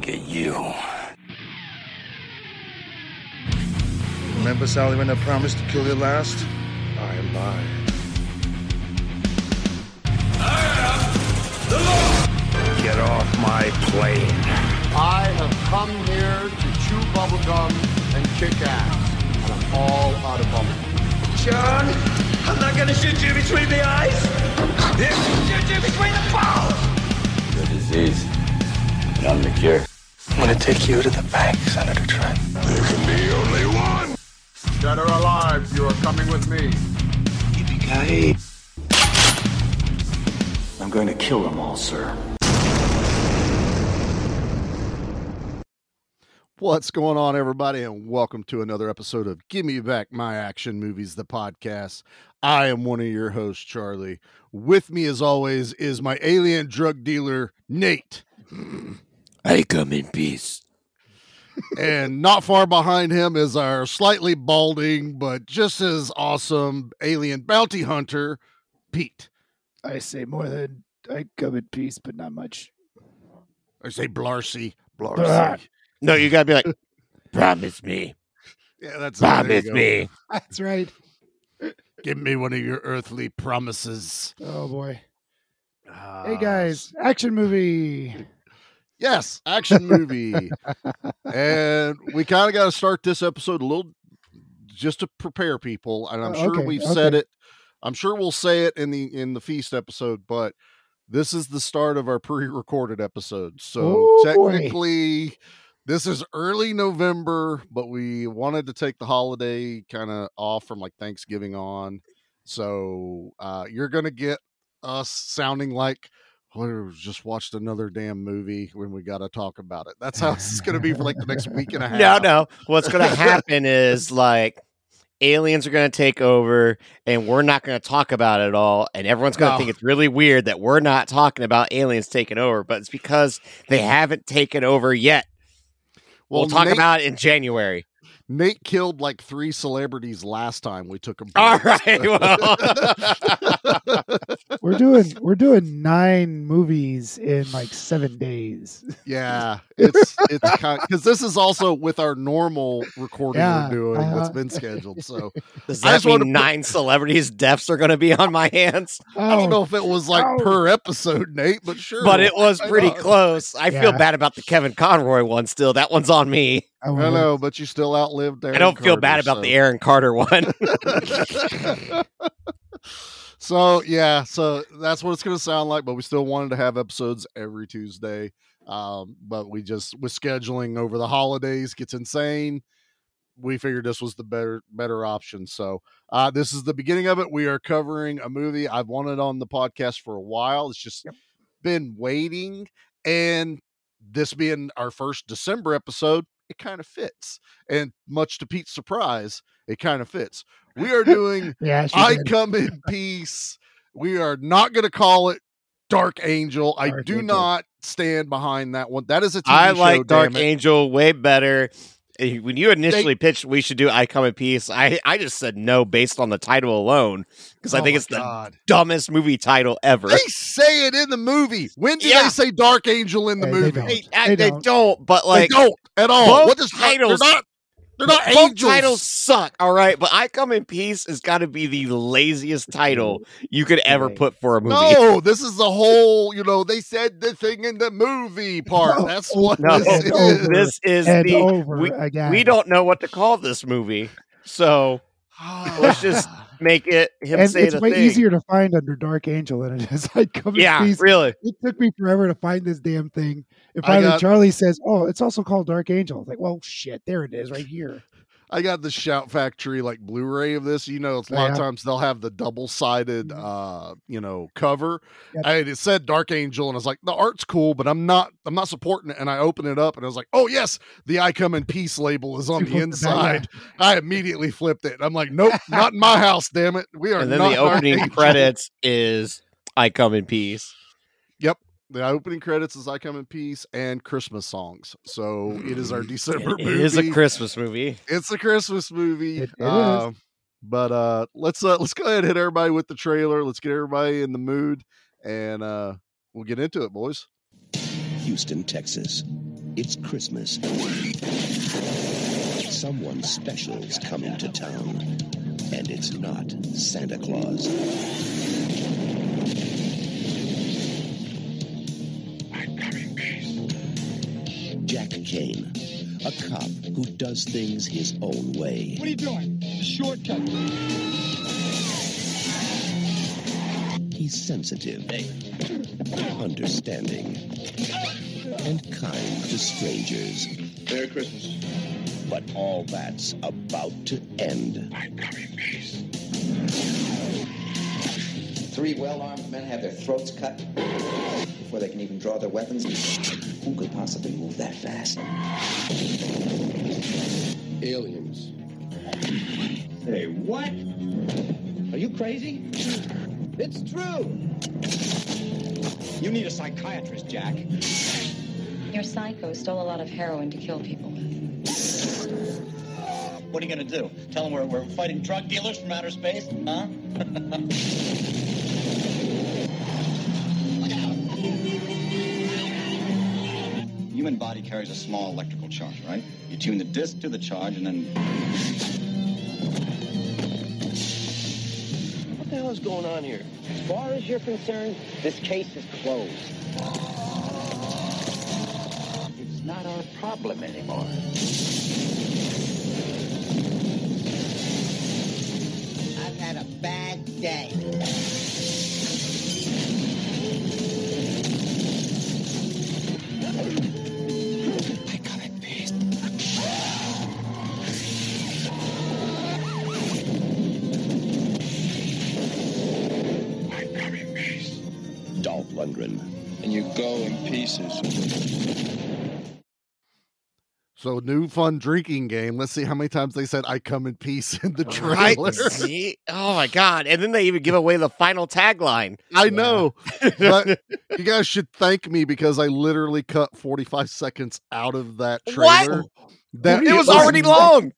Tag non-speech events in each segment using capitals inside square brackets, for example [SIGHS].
get you. Remember, Sally, when I promised to kill you last? I lied. I am the lied. Get off my plane. I have come here to chew bubblegum and kick ass. And I'm all out of bubblegum. John, I'm not gonna shoot you between the eyes. I'm gonna shoot you between the balls. The disease. And I'm the cure. I'm gonna take you to the bank, Senator Trent. There can be only one. Dead or alive, you are coming with me. Yippee-ki-yay. I'm going to kill them all, sir. What's going on, everybody, and welcome to another episode of Give Me Back My Action Movies, the podcast. I am one of your hosts, Charlie. With me, as always, is my alien drug dealer, Nate. I come in peace. and not far behind him is our slightly balding, but just as awesome alien bounty hunter, Pete. I say more than I come in peace, but not much. I say Blarcy. Blarcy. No, you gotta be like, promise me, Yeah, that's promise me. That's right. Give me one of your earthly promises. Oh boy. Hey Ah, guys, action movie. Yes, action movie. and we kind of got to start this episode a little just to prepare people. And I'm Uh, sure okay, we've said it. I'm sure we'll say it in the in the feast episode, but this is the start of our pre-recorded episode. So Oh, boy. technically this is early November, but we wanted to take the holiday kind of off from like Thanksgiving on. So uh you're going to get us sounding like well, we just watched another damn movie when we got to talk about it. That's how it's going to be for like the next [LAUGHS] week and a half. No, no. What's gonna happen is like aliens are gonna take over, and we're not gonna talk about it at all, and everyone's gonna No. think it's really weird that we're not talking about aliens taking over, but it's because they haven't taken over yet. We'll, talk Nate, about it in January. Nate killed like three celebrities last time we took him. [LAUGHS] All right, well. [LAUGHS] [LAUGHS] We're doing we're doing nine movies in like seven days. yeah, it's it's kind because this is also with our normal recording Yeah, we're doing that's uh-huh. been scheduled. So Does I that just wanna mean put- nine celebrities' deaths are gonna be on my hands? I don't Oh, know if it was like Oh. per episode, Nate, but sure. But it was pretty close. I feel bad about the Kevin Conroy one still. That one's on me. I I won't. know, but you still outlived. Aaron I don't feel Carter, bad about so- the Aaron Carter one. [LAUGHS] so yeah, so that's what it's going to sound like. But we still wanted to have episodes every Tuesday. Um, but we just with scheduling over the holidays gets insane. We figured this was the better better option. So uh, this is the beginning of it. We are covering a movie I've wanted on the podcast for a while. It's just been waiting, and this being our first December episode, it kind of fits. And much to Pete's surprise, it kind of fits. [LAUGHS] We are doing Yeah, I did. come in peace. We are not going to call it Dark Angel. I do Angel. not stand behind that one. That is a TV I show, like Dark. Angel way better. When you initially pitched we should do I Come in Peace, I, I just said no based on the title alone because I Oh think my it's the dumbest movie title ever. They say it in the movie. When do Yeah. they say Dark Angel in the Hey, they movie? don't. They, I- They they don't. don't, but They like don't at all. both What does titles- not. They're not both angels. titles suck. All right, but I Come in Peace has got to be the laziest title [LAUGHS] you could ever put for a movie. No, this is the whole. You know, they said the thing in the movie part. No. That's what No, this is. over. this is and the over we, again. we don't know what to call this movie, so [SIGHS] Let's just make it him and say it's way thing. easier to find under Dark Angel than it is [LAUGHS] I come Yeah, peace. really. It took me forever to find this damn thing. And finally, got- Charlie says, "Oh, it's also called Dark Angel." I was like, "Well, shit, there it is, right here." I got the Shout Factory like Blu-ray of this. You know, it's a lot of times they'll have the double-sided, Mhm. uh, you know, cover. Yep. And it said Dark Angel, and I was like, the art's cool, but I'm not, I'm not supporting it. And I opened it up, and I was like, oh yes, the I Come in Peace label is [LAUGHS] on the flipped yeah. inside. I immediately flipped it. I'm like, nope, not in my house. Damn it, we are. And then not the Dark opening Angel. credits is I Come in Peace. The opening credits is I Come in Peace and Christmas songs. So it is our December [LAUGHS] It movie. is a Christmas movie. It's a Christmas movie. It- it is. Uh, But uh let's uh let's go ahead and hit everybody with the trailer. Let's get everybody in the mood and uh we'll get into it, boys. Houston, Texas. It's Christmas. Someone special's coming to town. And it's not Santa Claus. Jack Caine, a cop who does things his own way. What are you doing? Shortcut. He's sensitive, understanding, and kind to strangers. Merry Christmas. But all that's about to end. Three well-armed men have their throats cut before they can even draw their weapons. Who could possibly move that fast? Aliens. Say what? Are you crazy? It's true. You need a psychiatrist, Jack. Your psycho stole a lot of heroin to kill people. What are you gonna do? Tell them we're, we're fighting drug dealers from outer space? Huh? [LAUGHS] Human body carries a small electrical charge, right? You tune the disc to the charge and then. What the hell is going on here? As far as you're concerned, this case is closed. It's not our problem anymore. I've had a bad day. So new fun drinking game. Let's see how many times they said "I come in peace" in the [LAUGHS] trailer. [LAUGHS] See? Oh my god! And then they even give away the final tagline. I know, but [LAUGHS] you guys should thank me because I literally cut forty-five seconds out of that What? Trailer. That It was already [LAUGHS] long.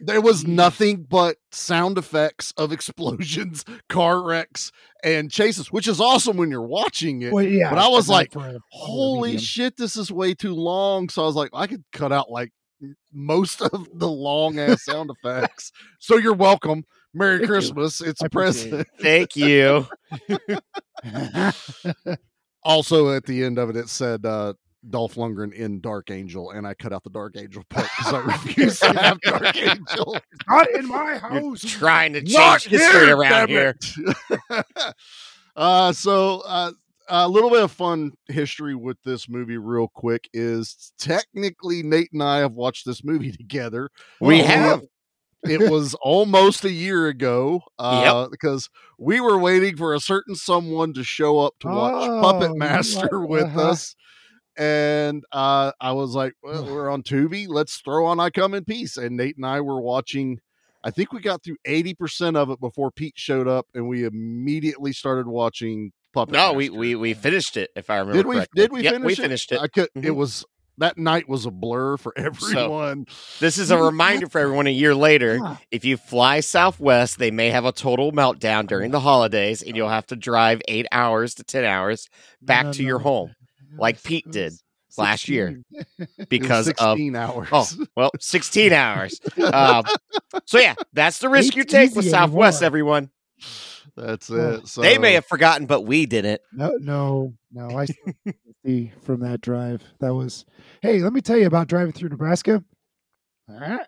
there was nothing but sound effects of explosions, [LAUGHS] car wrecks, and chases, which is awesome when you're watching it. Well, yeah, but I was but like, a- holy shit, this is way too long. So I was like, I could cut out like most of the long ass [LAUGHS] sound effects. So you're welcome. Merry Thank you. Christmas. It's I a appreciate present. Thank you. Also, at the end of it, it said uh, Dolph Lundgren in Dark Angel, and I cut out the Dark Angel [LAUGHS] part because I refuse to have Dark Angel. Not in my [LAUGHS] You're house. trying to change Not history here, around here. [LAUGHS] uh, so uh, a little bit of fun history with this movie, real quick, is technically Nate and I have watched this movie together. We Uh, have. It was almost a year ago uh, because we were waiting for a certain someone to show up to watch Oh, Puppet Master like- with uh-huh. us. And uh, I was like, well, we're on Tubi. Let's throw on I Come in Peace. And Nate and I were watching. I think we got through 80% of it before Pete showed up, and we immediately started watching Puppet No, we, Master. we we finished it. If I remember did we correctly. did we Yep, finish we it? finished it. I could it Mhm. was that night was a blur for [LAUGHS] everyone. This is a [LAUGHS] reminder for everyone a year later. Yeah. If you fly Southwest, they may have a total meltdown during the holidays, and you'll have to drive eight hours to 10 hours back No, to your no. home It like Pete it did was last year 16. [LAUGHS] Because of 16 hours. Oh, well, 16 hours. Um, so, yeah, that's the risk you take with Southwest, anymore. everyone. That's it. So They may have forgotten, but we didn't. No, no, no. I [LAUGHS] see from that drive. That was. Hey, let me tell you about driving through Nebraska. All right.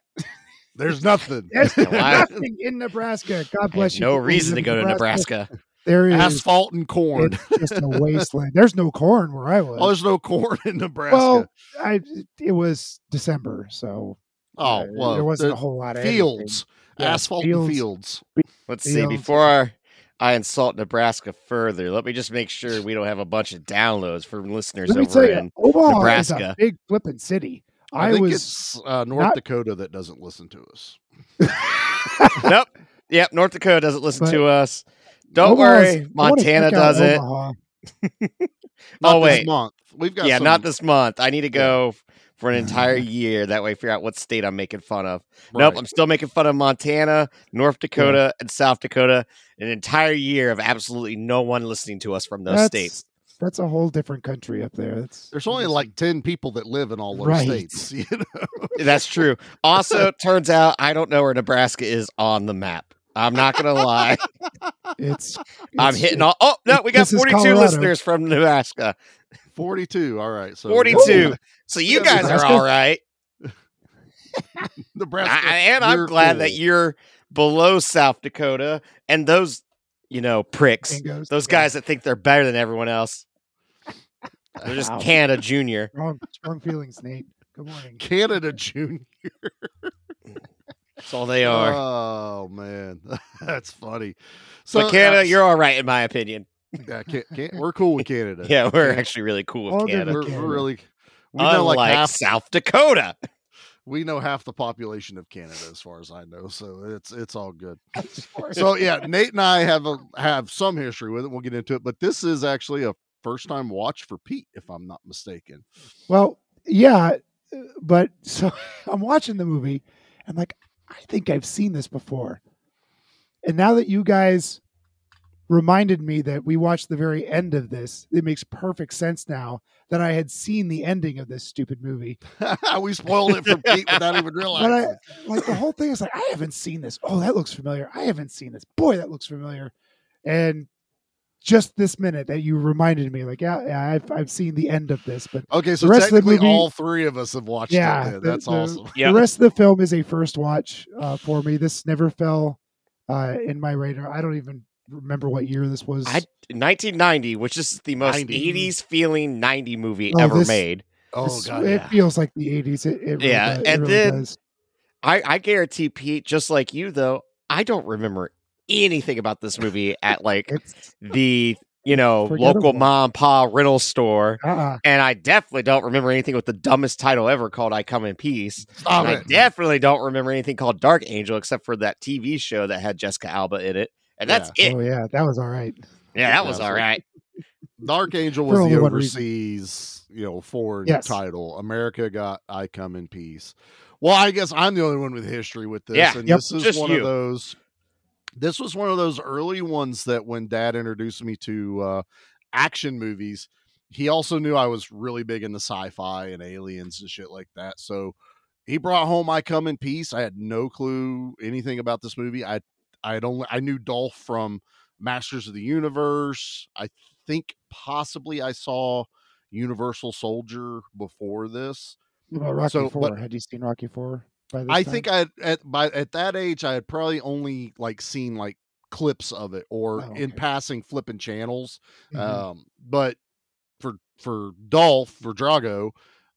there's nothing. [LAUGHS] There's nothing in Nebraska. God bless you. no reason to go in to Nebraska. There is Asphalt and corn. Just a [LAUGHS] wasteland. There's no corn where I was. Oh, there's no corn in Nebraska. well, I it was December, so oh, uh, well, there wasn't the a whole lot of fields, Yeah, asphalt fields. and fields. Let's see. Fields. Before I insult Nebraska further, let me just make sure we don't have a bunch of downloads from listeners over you, in Omaha Nebraska. big flipping city. I, I, think was it's uh, North not- Dakota that doesn't listen to us. [LAUGHS] nope. Yep. North Dakota doesn't listen But to us. Don't Omaha's- worry. Montana check does it. [LAUGHS] Oh, not Oh, this wait. month. We've got Yeah, some, not this month. I need to go for an entire [LAUGHS] year. That way, figure out what state I'm making fun of. Nope. I'm still making fun of Montana, North Dakota, and South Dakota. An entire year of absolutely no one listening to us from those That's states. that's a whole different country up there. That's There's only like ten people that live in all those Right. states. [LAUGHS] You know? That's true. Also, turns out I don't know where Nebraska is on the map. I'm not gonna lie. it's, I'm hitting all. Oh no, we got 42 listeners from Nebraska. Forty-two. All right. So 42. So you Yeah, guys are all right. [LAUGHS] Nebraska. I, and I'm you're glad that you're below South Dakota and those, you know, pricks, Dingoes. those Yeah. guys that think they're better than everyone else. They're just Wow. Canada Junior. Strong, strong feelings, Nate. Good morning. Canada Junior. [LAUGHS] That's all they are. Oh man, [LAUGHS] that's funny. So but Canada, uh, you're all right in my opinion. yeah, can, can, we're cool with Canada. [LAUGHS] Yeah, we're actually really cool with All good Canada. we're, Canada. we're really. We know Unlike like half. South Dakota. We know half the population of Canada, as far as I know. So it's it's all good. [LAUGHS] So yeah, Nate and I have a, have some history with it. We'll get into it, but this is actually a first time watch for Pete, if I'm not mistaken. Well, yeah, uh, but so I'm watching the movie. I'm like, I think I've seen this before. And now that you guys reminded me that we watched the very end of this, it makes perfect sense now that I had seen the ending of this stupid movie. [LAUGHS] we spoiled it for Pete without even [LAUGHS] But realizing. I like the whole thing is like, I haven't seen this. Oh, that looks familiar. I haven't seen this. Boy, that looks familiar. And just this minute that you reminded me, like, yeah, yeah, I've I've seen the end of this, but okay, so the rest of the technically, movie- all three of us have watched yeah, it. Then. That's the- awesome. Yeah. The rest of the film is a first watch uh, for me. This never fell uh, in my radar. I don't even remember what year this was. I 1990, which is the most 90. 80s feeling 90 movie Oh, ever this- made. Oh This- god, it yeah. feels like the '80s. It, it really Yeah, does- it and really then- does. I, I guarantee Pete, just like you though, I don't remember anything about this movie at like the you know local mom pa rental store. uh-uh. And I definitely don't remember anything with the dumbest title ever called I Come in Peace. Stop And I definitely don't remember anything called Dark Angel except for that TV show that had Jessica Alba in it. And that's it. Oh yeah, that was all right. Yeah, that was Yeah, all so- right. [LAUGHS] Dark Angel was the overseas, you know, foreign Yes. title. America got I Come in Peace. Well, I guess I'm the only one with history with this. Yeah, and Yep. this is just one you. of those this was one of those early ones that when dad introduced me to uh action movies, he also knew I was really big into sci-fi and aliens and shit like that. So he brought home I Come in Peace. I had no clue anything about this movie. I I had only I knew Dolph from Masters of the Universe. I think possibly I saw Universal Soldier before this. About Rocky So, Four? but- Had you seen Rocky Four? I time? think I at by at that age I had probably only like seen like clips of it or Oh, in passing flipping channels. Mhm. Um, but for for Dolph for Drago,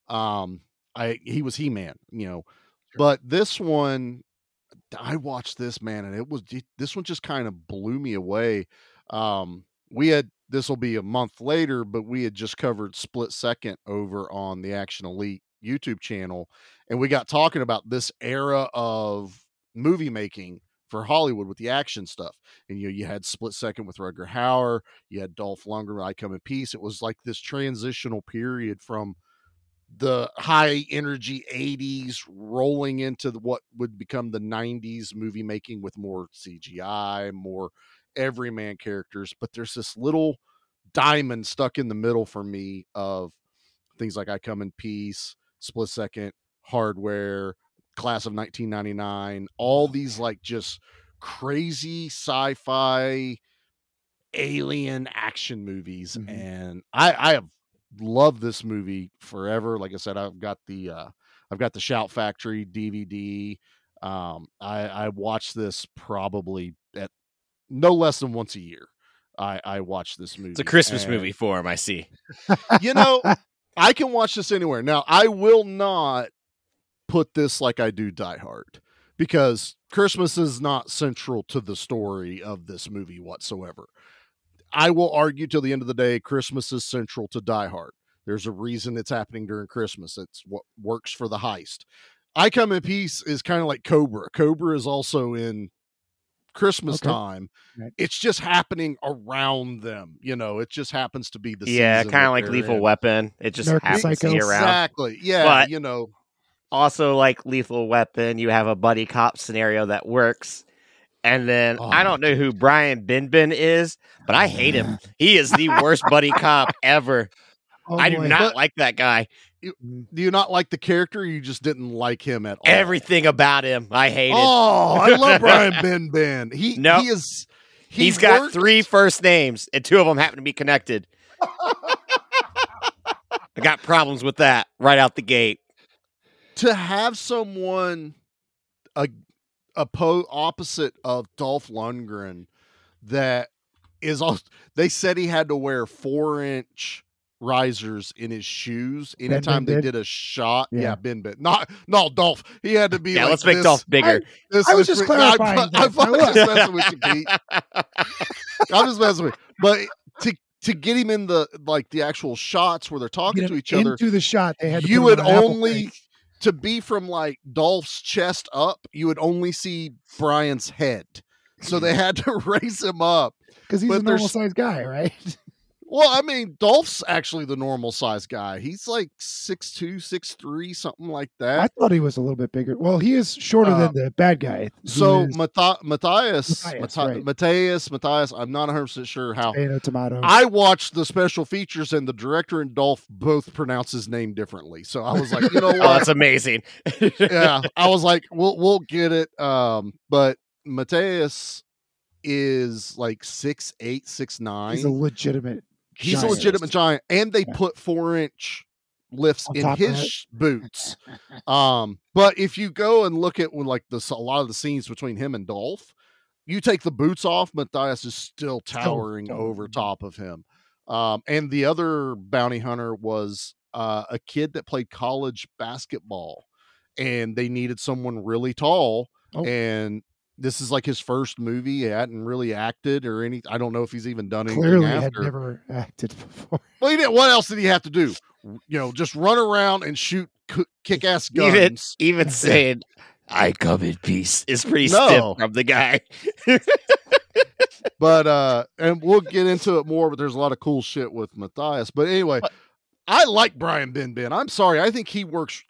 um, I he was He Man, you know. But this one, I watched this man, and it was this one just kind of blew me away. Um, we had this will be a month later, but we had just covered Split Second over on the Action Elite YouTube channel, and we got talking about this era of movie making for Hollywood with the action stuff. And you know, you had Split Second with Rutger Hauer, you had Dolph Lundgren, I Come in Peace. It was like this transitional period from the high energy 80s rolling into what would become the 90s movie making with more CGI, more everyman characters. But there's this little diamond stuck in the middle for me of things like I Come in Peace, Split Second, Hardware, Class of 1999, all these like just crazy sci fi alien action movies. Mhm. And I, I have loved this movie forever. Like I said, I've got the, uh, I've got the Shout Factory DVD. Um, I, I watch this probably at no less than once a year. I, I watch this movie. It's a Christmas and- movie for him, I see. you know, I can watch this anywhere. Now, I will not put this like I do Die Hard because Christmas is not central to the story of this movie whatsoever. I will argue till the end of the day, Christmas is central to Die Hard. There's a reason it's happening during Christmas. It's what works for the heist. I Come in Peace is kind of like Cobra. Cobra is also in Christmas Okay. time. Right. It's just happening around them. You know, it just happens to be the yeah, season kind of like Lethal in. Weapon. It just American happens to Psycho. be around. Exactly. Yeah. But- you know, Also, like Lethal Weapon, you have a buddy cop scenario that works. And then oh I Oh. don't know who Brian Benben is, but I hate him. He is the worst buddy [LAUGHS] cop ever. Oh, I do not But- like that guy. Do you not like the character? You just didn't like him at all. Everything about him, I hated. Oh, I love Brian [LAUGHS] Ben Ben. He Nope. he is. He He's got three first names, and two of them happen to be connected. [LAUGHS] I got problems with that right out the gate. To have someone a a po- opposite of Dolph Lundgren that is all they said he had to wear four inch risers in his shoes Ben anytime they did? did a shot. Yeah, Yeah. Ben Ben. Not no Dolph. He had to be Yeah, like let's make Dolph bigger. this- I was just big- I- clarifying I, this. I'm Now look. just messing with you, Pete. [LAUGHS] I'm just messing with you. But to to get him in the like the actual shots where they're talking to him each other, into the shot. They had to you would on only crate. To be from like Dolph's chest up, you would only see Brian's head. So they [LAUGHS] had to [LAUGHS] raise him up. because he's but a normal sized guy, right? [LAUGHS] Well, I mean, Dolph's actually the normal size guy. He's like six two, six three, something like that. I thought he was a little bit bigger. Well, he is shorter Uh, than the bad guy. So is Matthias, Matthias, Matthias, right. Matthias, Matthias, I'm not 100 percent sure how. tomato, tomato. I watched the special features, and the director and Dolph both pronounce his name differently. So I was like, you know [LAUGHS] what? Oh, that's amazing. yeah, [LAUGHS] I was like, we'll we'll get it. Um, but Mateus is like six eight, six nine. he's a legitimate. He's a legitimate giant, and they Yeah. put four inch lifts On in his boots. [LAUGHS] Um, but if you go and look at when like the a lot of the scenes between him and Dolph, you take the boots off, Matthias is still towering over top of him. Um, and the other bounty hunter was uh, a kid that played college basketball, and they needed someone really tall. Oh. And this is like his first movie. He hadn't really acted or any. I don't know if he's even done anything Clearly, had never [LAUGHS] acted before. Well, he did. What else did he have to do? You know, just run around and shoot kick-ass Even guns. even [LAUGHS] saying "I come in peace" is pretty No. stiff from the guy. [LAUGHS] But uh, and we'll get into it more. But there's a lot of cool shit with Matthias. But anyway, I like Brian Benben. I'm sorry. I think he works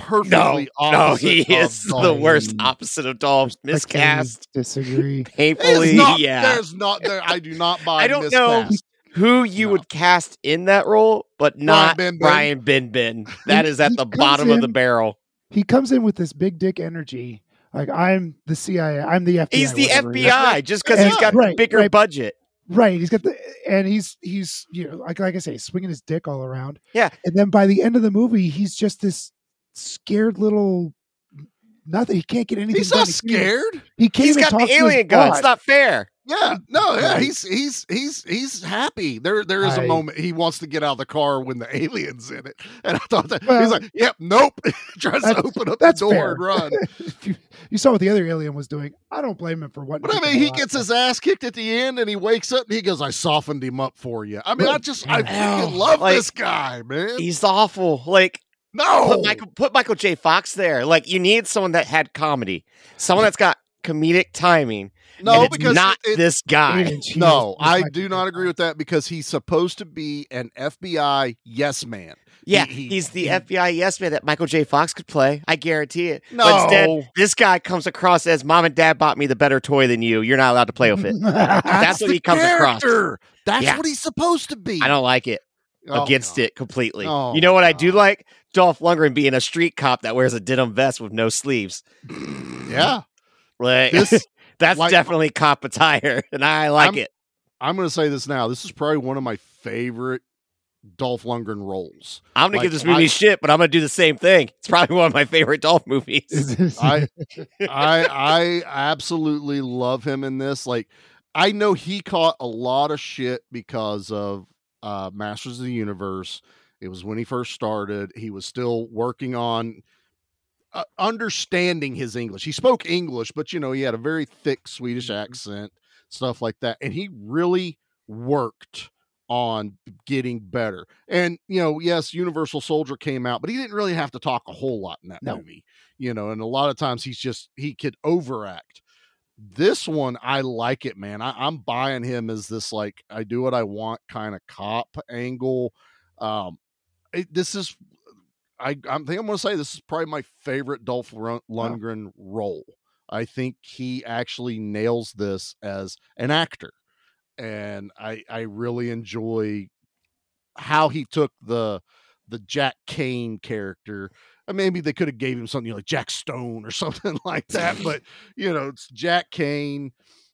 perfectly. no, opposite he of is the Dolph. worst opposite of Dolph. I Miscast, Disagree. [LAUGHS] painfully. Not, yeah, There's not. There, I do not buy. I don't know who you No. would cast in that role, but not Benben. Brian Benben. That is at the comes bottom of the barrel. He comes in with this big dick energy. Like I'm the CIA. I'm the FBI. He's the whatever. FBI just because he's got the right, bigger right. budget. Right. He's got the and he's he's you know like like I say, swinging his dick all around. Yeah. And then by the end of the movie, he's just this scared little nothing. He can't get anything. He's done. not He can't even- scared. He can't He's even got the alien gun. It's not fair. Yeah, no, yeah, he's he's he's he's happy. There there is a I- moment he wants to get out of the car when the alien's in it, and I thought that Well, he's like, "Yep, nope." [LAUGHS] Tries to open up the that's door fair. and run. [LAUGHS] You, you saw what the other alien was doing. I don't blame him for what. But I mean, he gets his ass kicked at the end, and he wakes up and he goes, "I softened him up for you." I mean, I just I Yeah. love Like, this guy, man. He's awful. Like No, put Michael put Michael J. Fox there. Like you need someone that had comedy, someone that's got comedic timing. no, and it's because not it- this guy. Alien cheese no, I do not agree with that because he's supposed to be an FBI yes man. Yeah, He- he- he's the he- FBI yes man that Michael J. Fox could play. I guarantee it. No. But instead, this guy comes across as mom and dad bought me the better toy than you. You're not allowed to play with it. [LAUGHS] That's what the he comes across. That's Yeah. what he's supposed to be. I don't like it. Oh, Against God. it completely. Oh, you know what I do like? Dolph Lundgren being a street cop that wears a denim vest with no sleeves. [CLEARS THROAT] Yeah. Like This- [LAUGHS] that's like- definitely cop attire, [LAUGHS] and I like I'm- it. I'm going to say this now. This is probably one of my favorite Dolph Lundgren roles. I'm gonna like, give this movie I- shit, but I'm gonna do the same thing. It's probably one of my favorite Dolph movies. I, [LAUGHS] I, I absolutely love him in this. Like, I know he caught a lot of shit because of uh, Masters of the Universe. It was when he first started. He was still working on uh, understanding his English. He spoke English, but you know he had a very thick Swedish accent, stuff like that, and he really worked on getting better. And you know, yes, Universal Soldier came out, but he didn't really have to talk a whole lot in that No. movie. You know, and a lot of times he's just he could overact. This one, I like it, man. I, I'm buying him as this like I do what I want kind of cop angle. Um, it, this is I, I think I'm going to say this is probably my favorite Dolph Lundgren role. I think he actually nails this as an actor. And I I really enjoy how he took the the Jack Caine character. Maybe they could have gave him something like Jack Stone or [LAUGHS] something like that, [LAUGHS] but you know, it's Jack Caine.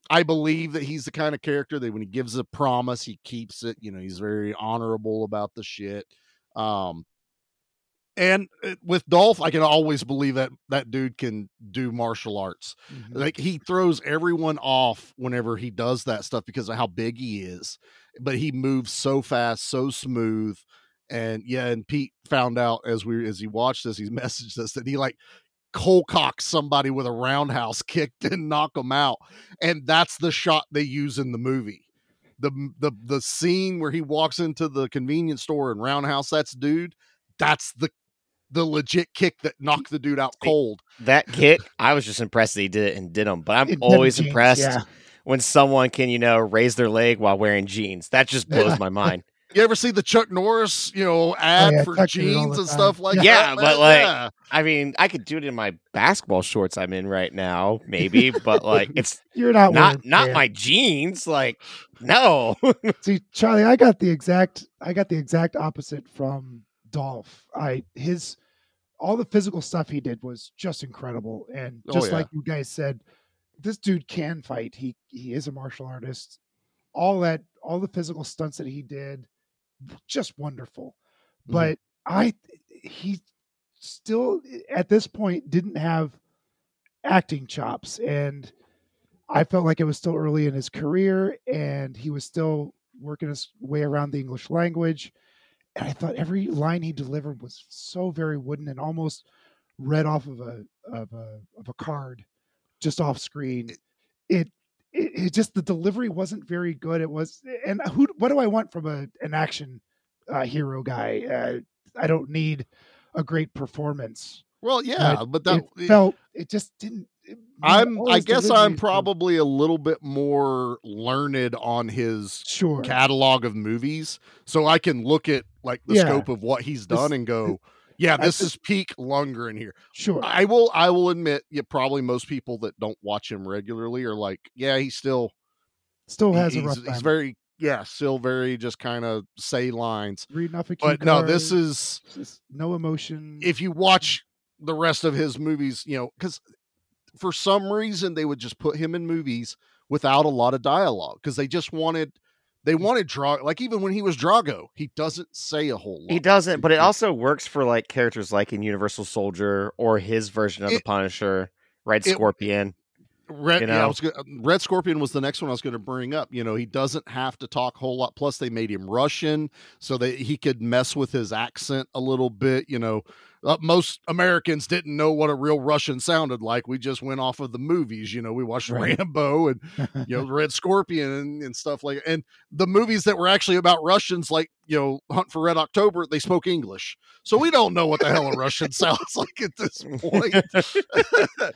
I believe that he's the kind of character that when he gives a promise, he keeps it. You know, he's very honorable about the shit. Um, and uh, with Dolph, I can always believe that that dude can do martial arts. Like he throws everyone off whenever he does that stuff because of how big he is. But he moves so fast, so smooth. And yeah, and Pete found out as we as he watched this, he [LAUGHS] messaged us that he like cock somebody with a roundhouse [LAUGHS] kick and knock them out. And that's the shot they use in the movie. The the the scene where he walks into the convenience store and roundhouse that's dude, that's the the legit kick that knocked the dude out cold. That kick, I was just impressed that he did it and did him But I'm It always changed, impressed yeah. when someone can, you know, raise their leg while wearing jeans. That just [LAUGHS] blows my mind. You ever see the Chuck Norris, you know, ad yeah, for Chuck did it all jeans and stuff like that? yeah, that? but like, Yeah. I mean, I could do it in my basketball shorts I'm in right now, maybe, but like, it's [LAUGHS] You're not not wearing not pants. my jeans. Like, no, [LAUGHS] See, Charlie, I got the exact I got the exact opposite from Dolph. I his all the physical stuff he did was just incredible. And Oh, just yeah. like you guys said, this dude can fight. He he is a martial artist. All that all the physical stunts that he did, just wonderful. Mm-hmm. But I he still at this point didn't have acting chops and I felt like it was still early in his career and he was still working his way around the English language. And I thought every line he delivered was so very wooden and almost read off of a of a of a card just off screen. It it, it just the delivery wasn't very good. It was and who what do I want from a an action uh, hero guy? Uh, I don't need a great performance. Well, yeah, but that it felt it just didn't. it- I'm I guess I'm probably a little bit more learned on his Sure. catalog of movies. So I can look at like the Yeah. scope of what he's This- done and go, yeah, this is peak Lundgren here. Sure. I will I will admit, yeah, probably most people that don't watch him regularly are like, yeah, he still Still has a rough he's very yeah, still very just kind of say lines. Reading off a But no, this is no emotion. if you watch the rest of his movies, you know, because for some reason they would just put him in movies without a lot of dialogue because they just wanted they wanted Drago. Like even when he was Drago, he doesn't say a whole lot. he doesn't. But it also works for like characters like in Universal Soldier or his version of the Punisher, Red it- Scorpion. Red, you yeah, I know? was gonna, um, Red Scorpion was the next one I was going to bring up. You know, he doesn't have to talk a whole lot. Plus, they made him Russian so that he could mess with his accent a little bit. You know, Uh, most Americans didn't know what a real Russian sounded like. We just went off of the movies. You know, we watched Right. Rambo and you know [LAUGHS] Red Scorpion and, and stuff like. And the movies that were actually about Russians, like you know Hunt for Red October, they spoke English, so we don't know what the hell a Russian [LAUGHS] sounds like at this point. [LAUGHS]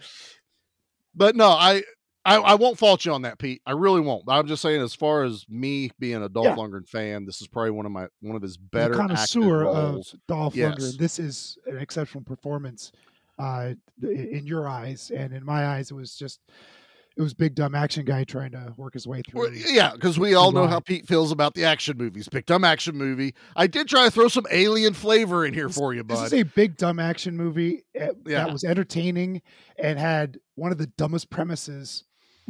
but no, I, I I won't fault you on that, Pete. I really won't. I'm just saying, as far as me being a Dolph Yeah. Lundgren fan, this is probably one of my one of his better acted connoisseur of roles. Dolph Yes. Lundgren. This is an exceptional performance uh, in your eyes, and in my eyes, it was just it was big dumb action guy trying to work his way through. Well, yeah, because we all know how Pete feels about the action movies. Big dumb action movie. I did try to throw some alien flavor in here for you, bud. This is a big dumb action movie uh, Yeah. that was entertaining and had one of the dumbest premises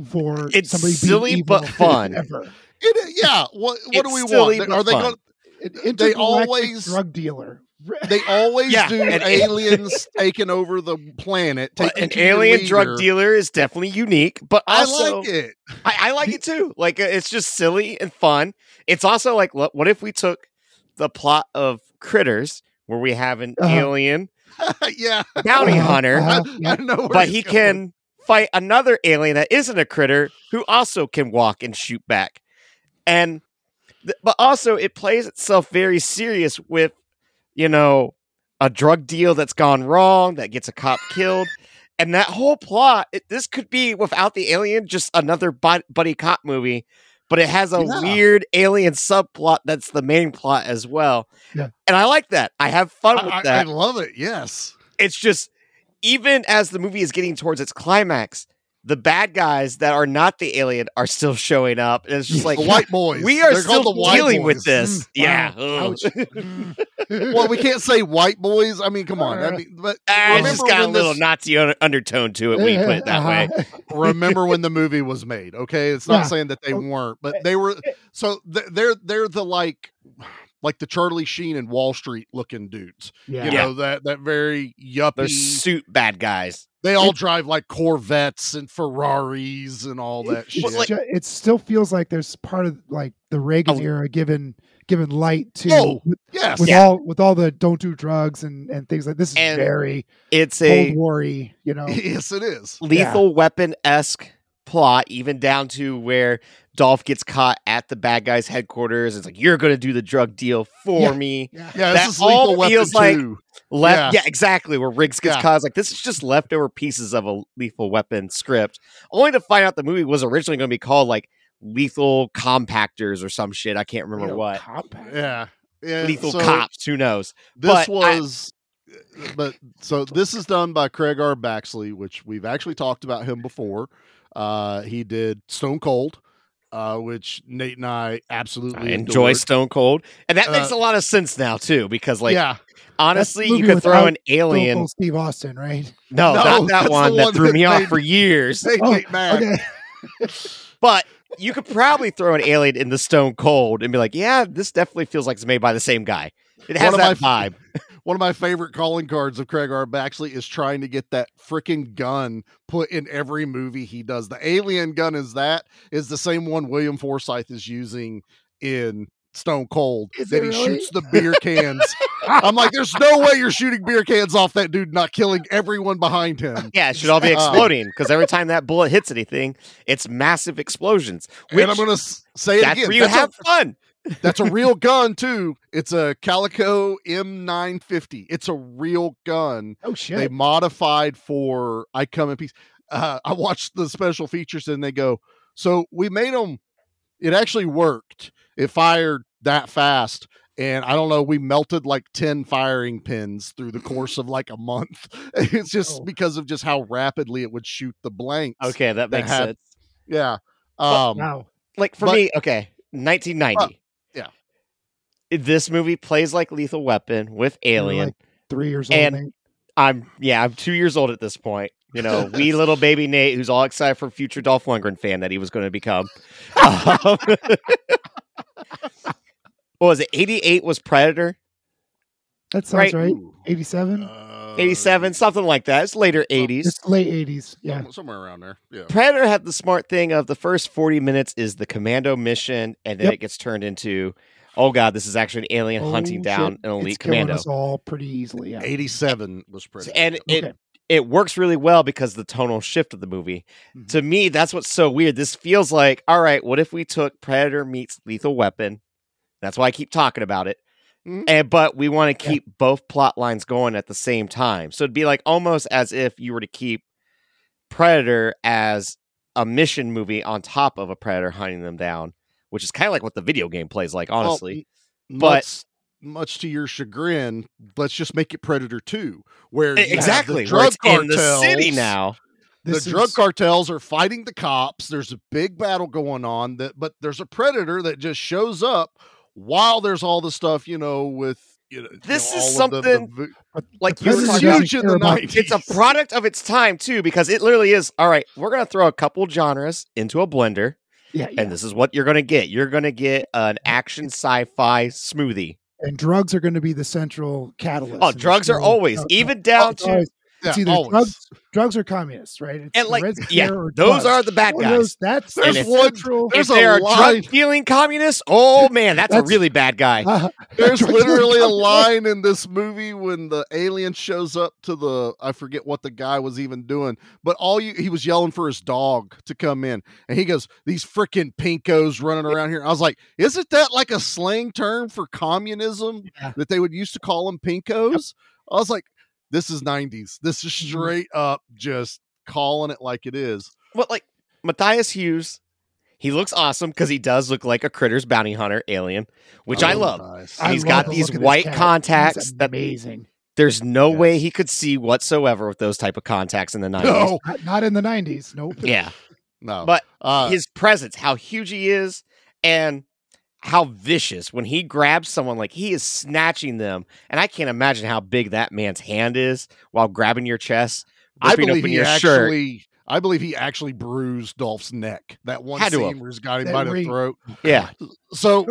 for [LAUGHS] It's somebody silly being but evil [LAUGHS] fun. ever. It- yeah. What what do we want? but Are they fun. going? An They always drug dealer. [LAUGHS] they always Yeah, do and- aliens taking over the planet. But an alien drug dealer is definitely unique, but I like it. I, I like it too. Like uh, it's just silly and fun. It's also like, what, what if we took the plot of Critters, where we have an Uh-huh. alien yeah, bounty Uh-huh, hunter, uh-huh, I, yeah. I know, but he going. can fight another alien that isn't a critter who also can walk and shoot back, and th- but also it plays itself very serious with you know a drug deal that's gone wrong that gets a cop killed. And that whole plot, it, this could be without the alien, just another bud- buddy cop movie, but it has a Yeah. weird alien subplot that's the main plot as well. Yeah. And I like that. I have fun with I, I, I love it. Yes. it's just, even as the movie is getting towards its climax, the bad guys that are not the alien are still showing up. And it's just like the white boys. we are They're still called the dealing with boys. this. Mm. yeah. Wow. Mm. [LAUGHS] Well, we can't say white boys. I mean, come on. I mean, but Ah, it's just remember got a little this- Nazi un- undertone to it when you put it that way. [LAUGHS] Remember when the movie was made okay it's not Yeah. saying that they oh, weren't but eh, they were eh. so th- they're they're the like like the charlie sheen and wall street looking dudes Yeah. you Yeah. know that that very yuppie Those suit bad guys. they all drive like corvettes and ferraris and all that shit It's ju- it still feels like there's part of like the Reagan Oh. era given given light to Oh, with, yes with Yeah. all with all the don't do drugs and and things like this is And very It's Cold a War-y, you know. [LAUGHS] yes it is lethal weapon esque plot, even down to where Dolph gets caught at the bad guy's headquarters. It's like you're going to do the drug deal for Yeah. me. Yeah. yeah That this is lethal all weapon feels like- too Left, Yeah. yeah. exactly. Where Riggs gets Yeah. caught. It's like this is just leftover pieces of a lethal weapon script. Only to find out the movie was originally going to be called like Lethal Compactors or some shit. I can't remember You what. compact. yeah yeah Lethal so Cops. Who knows? this But I- was uh, but so this is done by craig r baxley which we've actually talked about him before uh he did stone cold uh which nate and i absolutely I enjoy. Stone Cold, and that makes Uh, a lot of sense now too. Because like yeah honestly, you could throw an alien. Steve Austin, right? No, No, not that one that one threw that me off for years. Oh, [LAUGHS] okay. But you could probably throw an alien in the Stone Cold and be like, "Yeah, this definitely feels like it's made by the same guy. It has One that my vibe." One of my favorite calling cards of Craig R. Baxley is trying to get that freaking gun put in every movie he does. The alien gun is that is the same one William Forsythe is using in Stone Cold Is that he really? shoots the beer cans. I'm like, there's no way you're shooting beer cans off that dude, not killing everyone behind him. Yeah, it should all be Uh, exploding because every time that bullet hits anything, it's massive explosions. Which and I'm gonna say it that's again. where you That's a- have fun. That's a real gun too. It's a Calico M950. It's a real gun. Oh shit. They modified for I come in peace. Uh, I watched the special features and they go, so we made them. It actually worked. It fired that fast. And I don't know, we melted like 10 firing pins through the course of like a month. [LAUGHS] It's just Oh. because of just how rapidly it would shoot the blanks. Okay, that that makes had- sense. Yeah. But- Um, wow. Like for but- me, okay, 1990. yeah. This movie plays like Lethal Weapon with Alien. like three years old. And- Nate. I'm yeah, I'm two years old at this point. You know, wee [LAUGHS] little baby Nate, who's all excited for future Dolph Lundgren fan that he was going to become. [LAUGHS] Um, [LAUGHS] what was it? 88 was Predator, that sounds right. right. Eighty-seven. uh, 87, something like that. It's later 80s. It's late eighties. Yeah. Somewhere around there. Yeah. Predator had the smart thing of the first 40 minutes is the commando mission, and then Yep. it gets turned into, oh god, this is actually an alien Oh, hunting shit. down an elite it's killing commando. us all pretty easily. Yeah. 87 was pretty. and it Okay. it works really well because the tonal shift of the movie. Mhm. To me, that's what's so weird. This feels like, all right, what if we took Predator meets Lethal Weapon? That's why I keep talking about it. Mhm. And but we want to Yeah. keep both plot lines going at the same time. So it'd be like almost as if you were to keep Predator as a mission movie on top of a Predator hunting them down, which is kind of like what the video game plays like, honestly. m- but- much, much to your chagrin, let's just make it Predator 2, where you have exactly. the where drug it's in the cartels. city now. The This drug is- cartels are fighting the cops. There's a big battle going on that, but there's a predator that just shows up while there's all the stuff, you know, with you know, you This know, is all of the- the something- Like the you were Predator huge in the about- 90s. it's a product of its time too because it literally is all right we're going to throw a couple genres into a blender Yeah, yeah. and this is what you're going to get you're going to get an action sci-fi smoothie and drugs are going to be the central catalyst. oh drugs are always even down to yeah, it's either always. drugs, drugs or communists, right? It's and like Red yeah or those drugs. are the bad guys those- that's There's if- one- central. if a they're a line- drug dealing communist oh man that's, a really bad guy [LAUGHS] Uh, [LAUGHS] There's literally a line in this movie when the alien shows up to the I forget what the guy was even doing, but all you he was yelling for his dog to come in, and he goes, "These freaking pinkos running around here." I was like, "Isn't that like a slang term for communism Yeah. that they would used to call them pinkos?" I was like, "This is '90s. This is Mhm. straight up just calling it like it is." well like matthias hues he looks awesome because he does look like a critters bounty hunter alien which i Oh, love nice. I He's love got the these look of this white cat. He's contacts that- amazing. There's no way he could see whatsoever with those type of contacts in the 90s. No. Not, not in the nineties. Nope. Yeah. No. But Uh, his presence, how huge he is, and how vicious when he grabs someone, like he is snatching them. And I can't imagine how big that man's hand is while grabbing your chest, I believe he your shirt. actually. I believe he actually bruised Dolph's neck. That one Had to scene have. where he's got him That by the throat. Yeah. So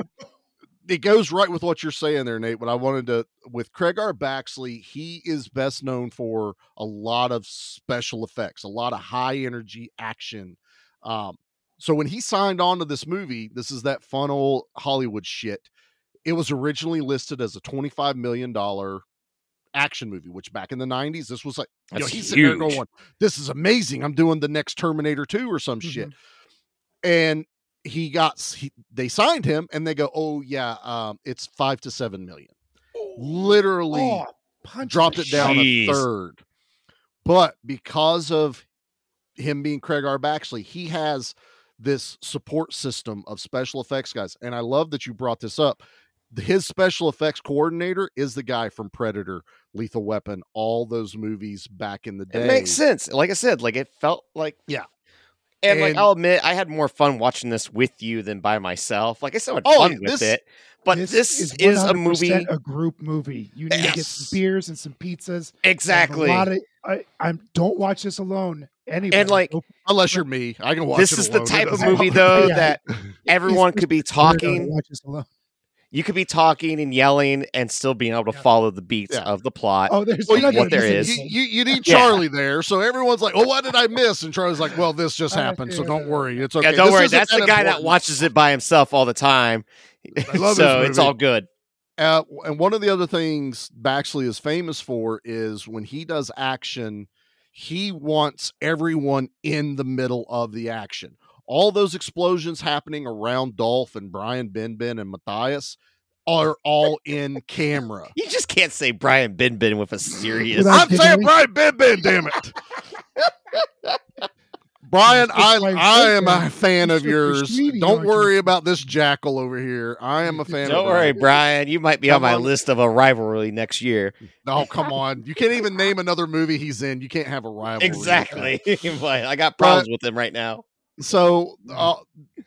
it goes right with what you're saying there, Nate. But I wanted to with Craig R. Baxley, he is best known for a lot of special effects, a lot of high energy action. Um, so when he signed on to this movie, this is that fun old Hollywood shit. It was originally listed as a $25 million action movie, which back in the 90s, this was like, you know, That's he's sitting there going, This is amazing. I'm doing the next Terminator 2 or some shit. Mm-hmm. And he got, he, they signed him and they go, Oh, yeah, um, it's five to seven million. Literally Oh, dropped it down Jeez. a third. But because of him being Craig R. Baxley, he has this support system of special effects guys. And I love that you brought this up. His special effects coordinator is the guy from Predator, Lethal Weapon, all those movies back in the day. It makes sense. Like I said, like it felt like Yeah. And, like I'll admit, I had more fun watching this with you than by myself. Like I still had Oh, fun yeah, with it, but this, is, a 100% movie. a group movie. You need to get some beers and some pizzas. Exactly. A lot of, I, I'm don't watch this alone. Anyway, And like Unless you're me, I can watch this it is the alone. It type [LAUGHS] of movie though me. that [LAUGHS] everyone could be [LAUGHS] talking. Watch this alone. You could be talking and yelling and still being able to follow the beats Yeah. of the plot. Oh, there's Well, you, another what there you- You, you, you need Yeah. Charlie there, so everyone's like, "Oh, what did I miss?" And Charlie's like, "Well, this just happened, so don't worry, it's okay." yeah, don't This worry. isn't That's the guy that watches it by himself all the time. I love this so it's all good. Uh, and one of the other things Baxley is famous for is when he does action, he wants everyone in the middle of the action. All those explosions happening around Dolph and Brian Benben and Matthias are all in camera. You just can't say Brian Bin Bin with a [LAUGHS] serious. I'm saying giggling. Brian Benben, damn it. [LAUGHS] Brian, I I am a fan of yours. Don't don't worry about this jackal over here. I am a fan Don't of worry, Brian. Brian. You might be on my on. list of a rivalry next year. Oh, come on. You can't even name another movie he's in. You can't have a rivalry. Exactly. [LAUGHS] I got problems with him right now. So, uh,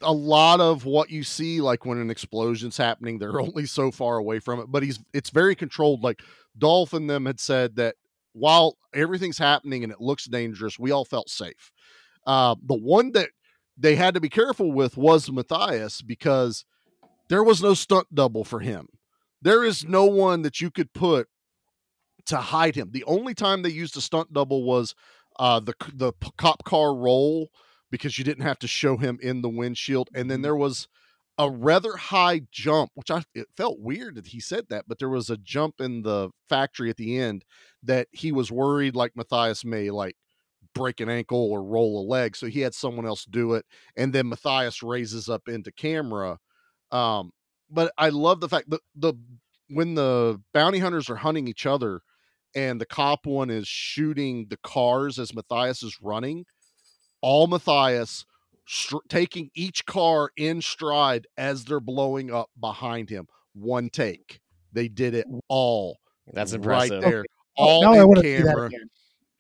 a lot of what you see, like when an explosion's happening, they're [LAUGHS] only so far away from it, but he's it's very controlled. Like Dolph and them had said that while everything's happening and it looks dangerous, we all felt safe. Uh, the one that they had to be careful with was Matthias because there was no stunt double for him. There is no one that you could put to hide him. The only time they used a stunt double was uh, the the cop car roll because you didn't have to show him in the windshield, and then there was a rather high jump, which I it felt weird that he said that, but there was a jump in the factory at the end that he was worried like Matthias may like break an ankle or roll a leg, so he had someone else do it, and then Matthias raises up into camera. Um, but I love the fact that the when the bounty hunters are hunting each other and the cop one is shooting the cars as Matthias is running, all Matthias str- taking each car in stride as they're blowing up behind him. One take. They did it all That's right impressive. there. Oh, All now in want to see that camera. again.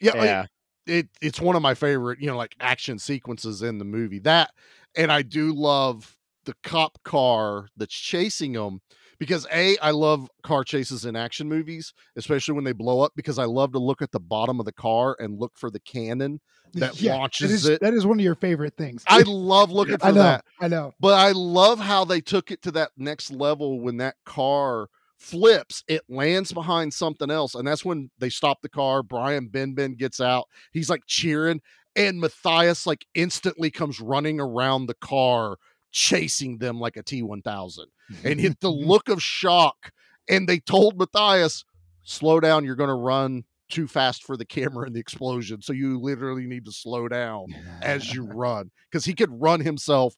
Yeah, like, Yeah. It it's one of my favorite, you know, like action sequences in the movie. That and I do love the cop car that's chasing them because a I love car chases in action movies, especially when they blow up because I love to look at the bottom of the car and look for the cannon that Yeah, launches that is, it. That is one of your favorite things. I love looking [LAUGHS] for I know. that. I know. But I love how they took it to that next level when that car flips, it lands behind something else. And that's when they stop the car. Brian Benben gets out. He's like cheering. And Matthias like instantly comes running around the car, chasing them like a T 1000. And hit the [LAUGHS] look of shock. And they told Matthias, slow down. You're going to run too fast for the camera and the explosion. So you literally need to slow down as you run because he could run himself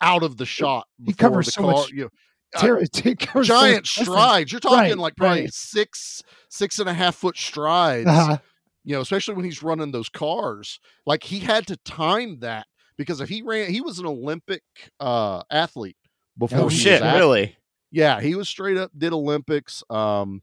out of the shot. He covers the so car, much you know, uh, Ter- it [LAUGHS] giant much strides. You're talking Right, like probably right. six, six and a half foot strides. Uh-huh. You know, especially when he's running those cars. Like he had to time that because if he ran, he was an Olympic uh athlete before. Oh shit! was Really? yeah, he was straight up did Olympics. Um,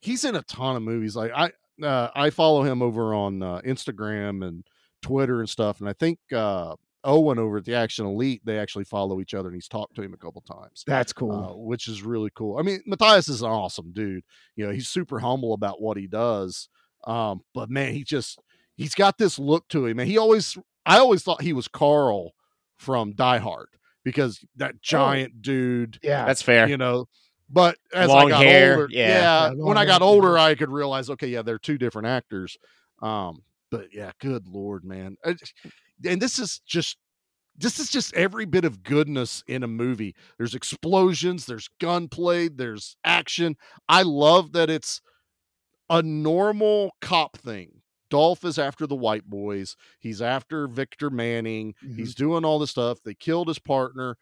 he's in a ton of movies. Like I uh, I follow him over on uh, Instagram and Twitter and stuff, and I think uh, Owen over at the Action Elite they actually follow each other, and he's talked to him a couple times. That's cool. Uh, which is really cool. I mean, Matthias is an awesome dude. You know, he's super humble about what he does. Um, but man, he just he's got this look to him, and he always I always thought he was Karl from Die Hard because that giant dude. Yeah. That's fair. You know, but as Long I got hair, older, yeah. yeah, Yeah, when long I got older, I could realize, okay, yeah, they're two different actors. Um, but yeah, good lord, man, I just- and this is just this is just every bit of goodness in a movie. There's explosions, there's gunplay, there's action. I love that it's a normal cop thing. Dolph is after the white boys. He's after Victor Manning. He's mm-hmm. doing all this stuff. They killed his partner.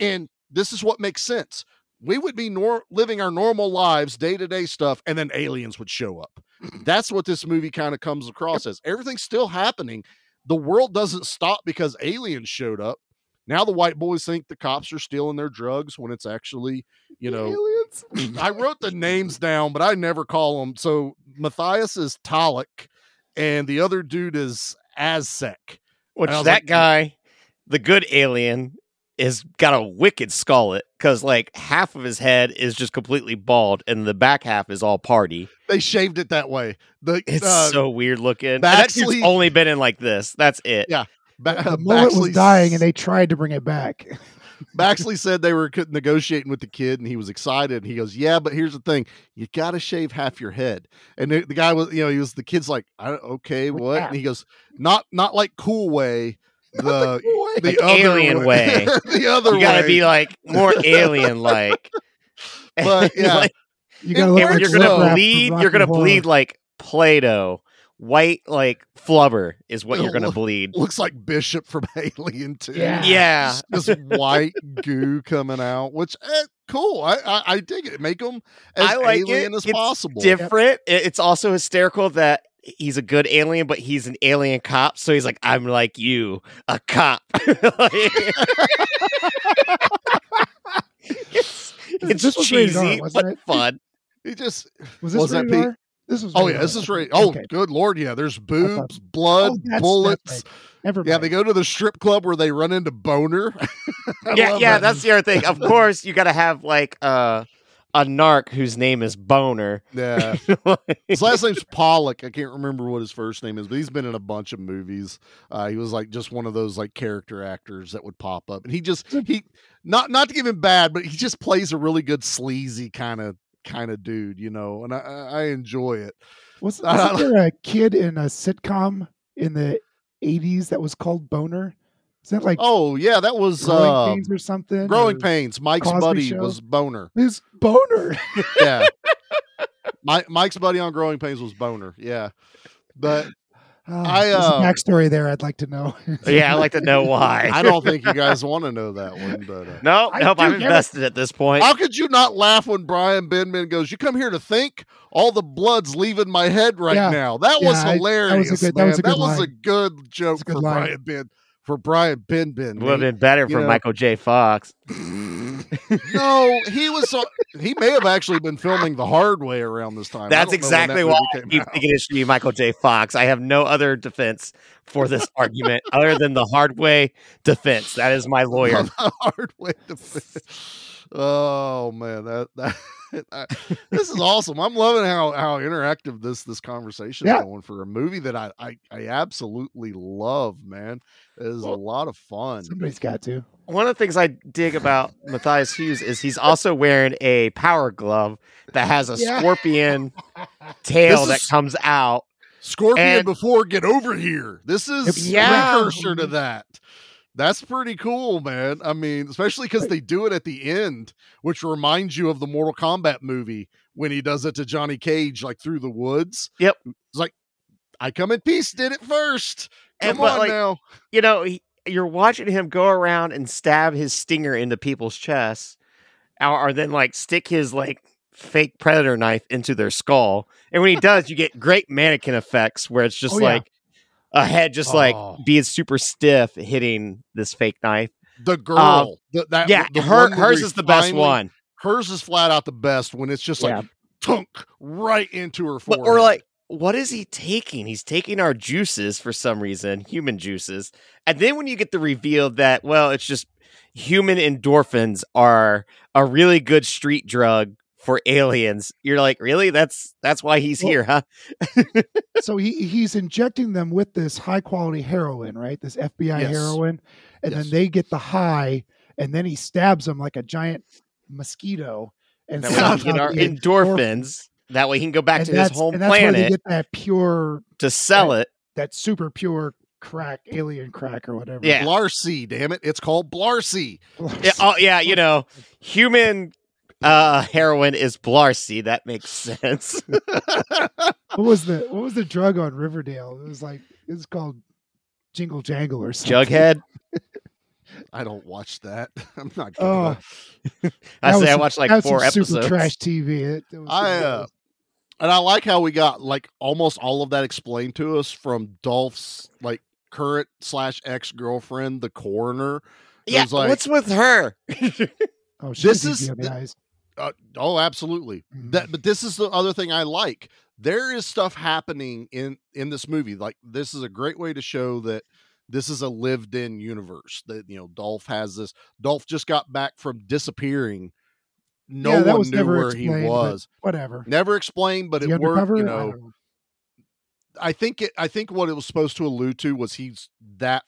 And this is what makes sense. We would be nor- living our normal lives, day to day stuff, and then aliens would show up. [CLEARS THROAT] That's what this movie kind of comes across as. Everything's still happening. The world doesn't stop because aliens showed up. Now the white boys think the cops are stealing their drugs when it's actually, you know, aliens. [LAUGHS] I wrote the names down, but I never call them. So Matthias is Talec, and the other dude is Azeck. Which And I was that like, guy, the good alien, is got a wicked skullet because like half of his head is just completely bald and the back half is all party. They shaved it that way. The It's uh, so weird looking. And that Baxley- only been in like this. That's it. Yeah. Ba- The mullet was dying, and they tried to bring it back. [LAUGHS] Baxley said they were negotiating with the kid, and he was excited. And he goes, "Yeah, but here's the thing: you got to shave half your head." And the, the guy was, you know, he was the kid's like, I, "Okay, what?" half. And he goes, "Not, not like cool way, the the, Like other alien way. [LAUGHS] the other way. You gotta way." be like more alien [LAUGHS] [LAUGHS] like. But, yeah. you gotta look like you're gonna Wrap bleed. Rocky You're gonna bleed like Play-Doh, white like flubber is what you're gonna Look- bleed. Looks like Bishop from Alien too. Yeah. Yeah. This white goo coming out, which eh, cool. I, I I dig it. Make them as I like alien it. as It's possible. Different. It- It's also hysterical that he's a good alien, but he's an alien cop. So he's like, I'm like you, a cop. Like- [LAUGHS] it's it's This was rated R, cheesy, but it? fun. He just Was this was that rated Pete? This was. Oh yeah, R. this is right. Oh, Okay. good lord, yeah. There's boobs, blood, Oh, that's- that's bullets. right. Never Yeah, they go to the strip club where they run into Boner. [LAUGHS] Yeah, yeah, that. that's the other thing. Of course, you got to have like uh, a narc whose name is Boner. Yeah. [LAUGHS] His last name's Pollard. I can't remember what his first name is, but he's been in a bunch of movies. Uh, he was like just one of those like character actors that would pop up, and he just he not not to give him bad, but he just plays a really good sleazy kind of kind of dude, you know, and I, I I enjoy it. Was, I don't wasn't there a kid in a sitcom in the '80s that was called Boner? Is that like Oh yeah, that was Growing uh, Pains or something? Growing or Pains. Mike's Cosby buddy Show? was Boner. His Boner. Yeah, [LAUGHS] Mike, Mike's buddy on Growing Pains was Boner. Yeah, but Oh, I, there's uh, a backstory there. I'd like to know. [LAUGHS] yeah, I'd like to know why. I don't think you guys want to know that one. But uh, No, I nope. I'm get it. invested at this point. How could you not laugh when Brian Benben goes, "You come here to think? All the blood's leaving my head right Yeah. now." That Yeah, was I- that was a hilarious. good- that man. was a good That was a good joke a good for line. Brian Ben for Brian Benben. Would have been better you for know- Michael J. Fox. [LAUGHS] no, he was. he may have actually been filming the hard way around this time. That's don't know when that exactly movie why I keep out. thinking it should be Michael J. Fox. I have no other defense for this [LAUGHS] argument other than the hard way defense. That is my lawyer. [LAUGHS] the hard way to. Fi- Oh man, that that. [LAUGHS] I- [LAUGHS] this is awesome. I'm loving how how interactive this this conversation is Yeah. going for a movie that I I, I absolutely love. Man, it is a lot of fun. Somebody's got to. One of the things I dig about Matthias Hues is he's also wearing a power glove that has a Yeah. scorpion [LAUGHS] tail This that is- comes out. Scorpion And- before get over here. This is Yeah. precursor to that. That's pretty cool, man. I mean, especially because they do it at the end, which reminds you of the Mortal Kombat movie when he does it to Johnny Cage, like through the woods. Yep. It's like, I come in peace, did it first. Come And- on like, now. You know, he, you're watching him go around and stab his stinger into people's chests, or, or then like stick his like fake predator knife into their skull. And when he does, you get great mannequin effects where it's just Oh, yeah. A head just like Oh. being super stiff hitting this fake knife. The girl. Um, the, that, yeah, the her hers is the best finally- one. Hers is flat out the best when it's just Yeah. like tunk right into her But forehead. we're like, what is he taking? He's taking our juices for some reason, human juices. And then when you get the reveal that, well, it's just human endorphins are a really good street drug for aliens, you're like, really? That's that's why he's Well- here, huh? [LAUGHS] so he he's injecting them with this high quality heroin, right? This FBI Yes. heroin, and Yes. then they get the high, and then he stabs them like a giant mosquito, and That way we sucks can get out our the endorphins. That way he can go back and to his home and that's where they planet get that pure, to sell it. that super pure crack, alien crack or whatever. Yeah. Blarcy, damn it. It's called Blarcy. Yeah, oh yeah, you know, human uh heroin is Blarcy. That makes sense. [LAUGHS] what was the what was the drug on Riverdale? It was like it was called Jingle Jangle or something. Jughead. [LAUGHS] I don't watch that. [LAUGHS] I'm not good Oh. I say I watched like four episodes. Super trash TV. It, it was I uh, and I like how we got like almost all of that explained to us from Dolph's like current slash ex girlfriend, the coroner. It yeah, like, what's with her? oh, she's this is the the- eyes. Uh, oh, absolutely. Mhm. That, but this is the other thing I like. There is stuff happening in in this movie. Like this is a great way to show that this is a lived-in universe. That you know, Dolph has this. Dolph just got back from disappearing. No Yeah, one knew where he was. Whatever. Never explained, but The it worked. You I know, know. I think it. I think what it was supposed to allude to was he's that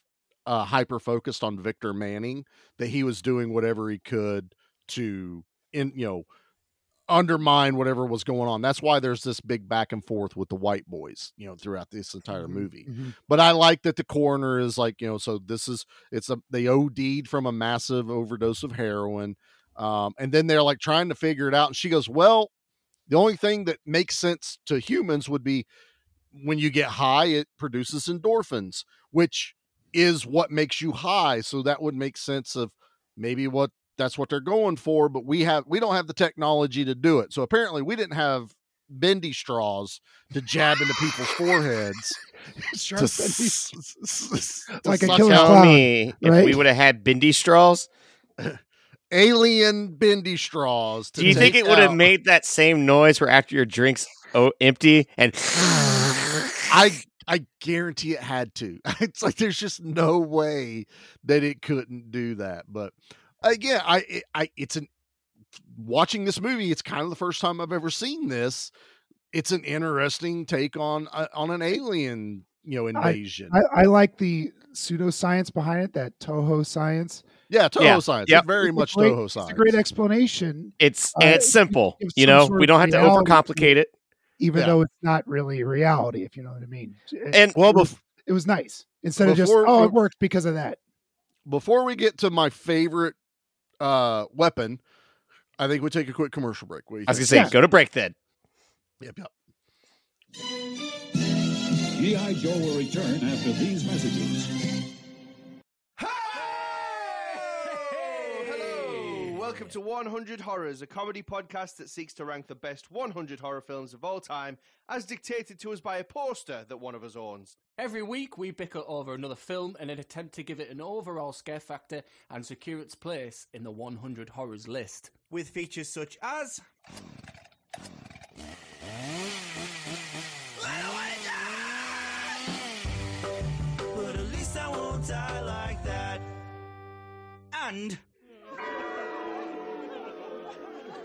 uh, hyper focused on Victor Manning that he was doing whatever he could to, in you know, undermine whatever was going on. That's why there's this big back and forth with the white boys, you know, throughout this entire Mhm, movie. mhm. But I like that the coroner is like, you know, so this is it's a they OD'd from a massive overdose of heroin. Um, and then they're like trying to figure it out. And she goes, Well, the only thing that makes sense to humans would be when you get high, it produces endorphins, which is what makes you high. So that would make sense of maybe what that's what they're going for, but we have we don't have the technology to do it. So apparently we didn't have bendy straws to jab into people's foreheads. [LAUGHS] To bendy- s- s- s- to Like a killer clown, me if we would have had bendy straws. [LAUGHS] alien bendy straws. To Do you think it would have made that same noise where after your drink's oh, empty and [SIGHS] I I guarantee it had to. [LAUGHS] It's like there's just no way that it couldn't do that. But again, I I it's an watching this movie. It's kind of the first time I've ever seen this. It's an interesting take on uh, on an alien, you know, invasion. I, I like the pseudoscience behind it, that Toho science. yeah, Toho Yeah, science. yep. It's very It's much great- Toho It's science. a great explanation, it's Uh, and it's simple. gives You know, we don't have to reality overcomplicate it. even Yeah. though it's not really reality, if you know what I mean. It, And well, it was, bef- it was nice instead of just oh, it worked because of that. before we get to my favorite uh weapon, I think we take a quick commercial break. What do you I was gonna say, Yeah. go to break then. Yep, yep. G.I. Joe will return after these messages. Welcome to 100 Horrors, a comedy podcast that seeks to rank the best 100 horror films of all time, as dictated to us by a poster that one of us owns. Every week, we bicker over another film in an attempt to give it an overall scare factor and secure its place in the 100 horrors list. with features such as But at least I won't die like that. And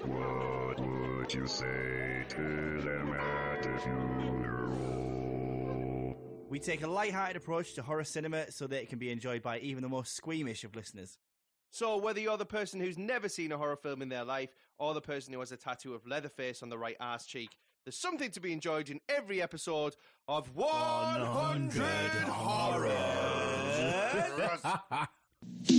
What would you say to them at the funeral? we take a light-hearted approach to horror cinema so that it can be enjoyed by even the most squeamish of listeners. So, whether you're the person who's never seen a horror film in their life, or the person who has a tattoo of Leatherface on the right ass cheek, there's something to be enjoyed in every episode of 100 Look [LAUGHS]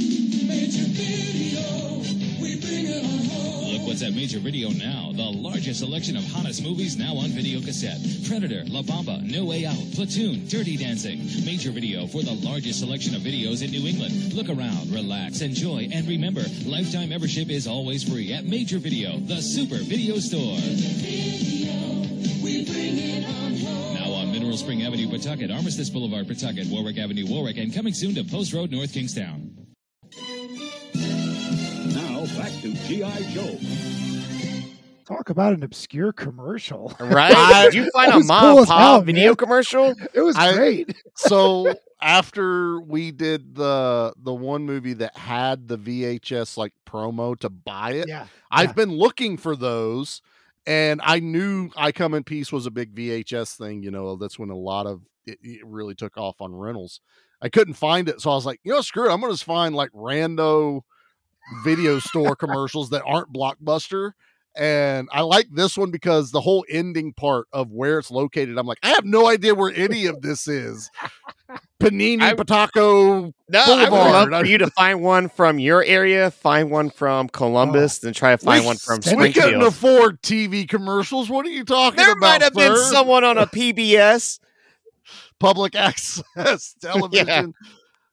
at Major Video now. The largest selection of hottest movies now on video cassette. Predator, La Bamba, No Way Out, Platoon, Dirty Dancing. Major Video for the largest selection of videos in New England. Look around, relax, enjoy, and remember, lifetime membership is always free at Major Video, the super video store. Now on Mineral Spring Avenue, Pawtucket, Armistice Boulevard, Pawtucket, Warwick Avenue, Warwick, and coming soon to Post Road, North Kingstown. To G.I. Joe. Talk about an obscure commercial. Right? [LAUGHS] Did you find a was mom cool and pop hell, video man. commercial? It was I- great. so [LAUGHS] after we did the the one movie that had the VHS like promo to buy it, Yeah. I've yeah. been looking for those, and I knew I Come in Peace was a big VHS thing. You know, that's when a lot of it, it really took off on rentals. I couldn't find it, so I was like, you know, screw it. I'm gonna just find like rando video store commercials that aren't blockbuster. And I like this one because the whole ending part of where it's located, I'm like, I have no idea where any of this is. Panini, I- Pataco, No, I would Boulevard. love for you to find one from your area, find one from Columbus, oh. then try to find one from Springfield. we couldn't afford TV commercials. What are you talking There about? There might have been someone on a PBS. public [LAUGHS] access [LAUGHS] television.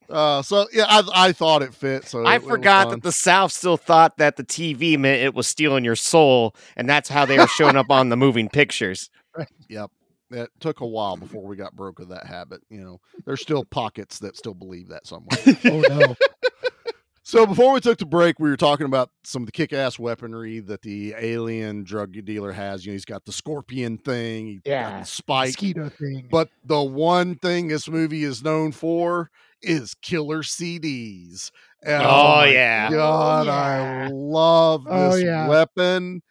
Uh, so yeah, I I thought it fit. So I it- it forgot fun. that the South still thought that the TV meant it was stealing your soul, and that's how they were showing up on the moving pictures. [LAUGHS] Yep. It took a while before we got broke of that habit. You know, there's still pockets that still believe that somewhere. [LAUGHS] Oh no. [LAUGHS] so before we took the break, we were talking about some of the kick-ass weaponry that the alien drug dealer has. You know, he's got the scorpion thing, he got Yeah. the spike. Mosquito thing. But the one thing this movie is known for is killer CDs. And, Oh, my yeah. God, I love this Oh, yeah. weapon.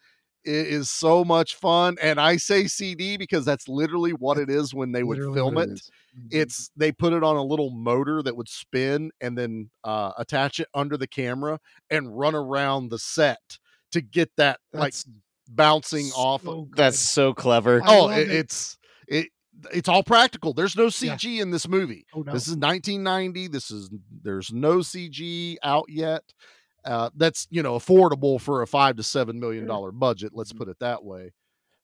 It is so much fun. And I say CD because that's literally what it is when they would Literally film what it. it is. Mhm. It's they put it on a little motor that would spin and then uh, attach it under the camera and run around the set to get that That's like bouncing off. so good. That's so clever. I Oh, it, it. it's it it's all practical. There's no Yeah. CG in this movie. Oh, no. This is 1990. This is there's no CG out yet. Uh, that's you know affordable for a five to seven million dollar budget. Let's put it that way.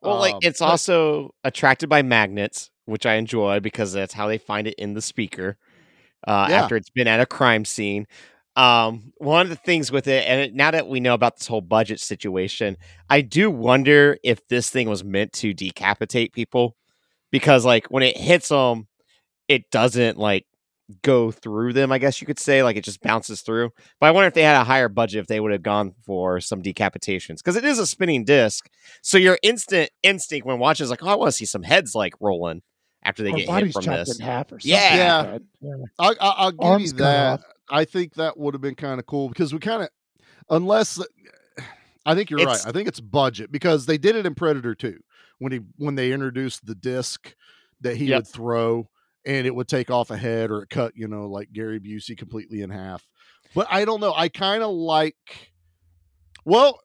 Well, like Um, it's but- also attracted by magnets, which I enjoy because that's how they find it in the speaker uh, Yeah. after it's been at a crime scene. Um, one of the things with it, and it- now that we know about this whole budget situation, I do wonder if this thing was meant to decapitate people because, like, when it hits them, it doesn't like go through them. I guess you could say, like, it just bounces through. But I wonder if they had a higher budget, if they would have gone for some decapitations because it is a spinning disc. So your instant instinct when watching is like, oh, I want to see some heads like rolling after they Or get hit from this. in half or something. Yeah. Yeah. yeah. I, I, I'll give Arms you that. I think that would have been kind of cool because we kind of, unless [SIGHS] I think you're It's- right. I think it's budget because they did it in Predator 2 when he when they introduced the disc that he Yep. would throw and it would take off a head or it cut, you know, like Gary Busey completely in half. But I don't know. I kind of like. Well,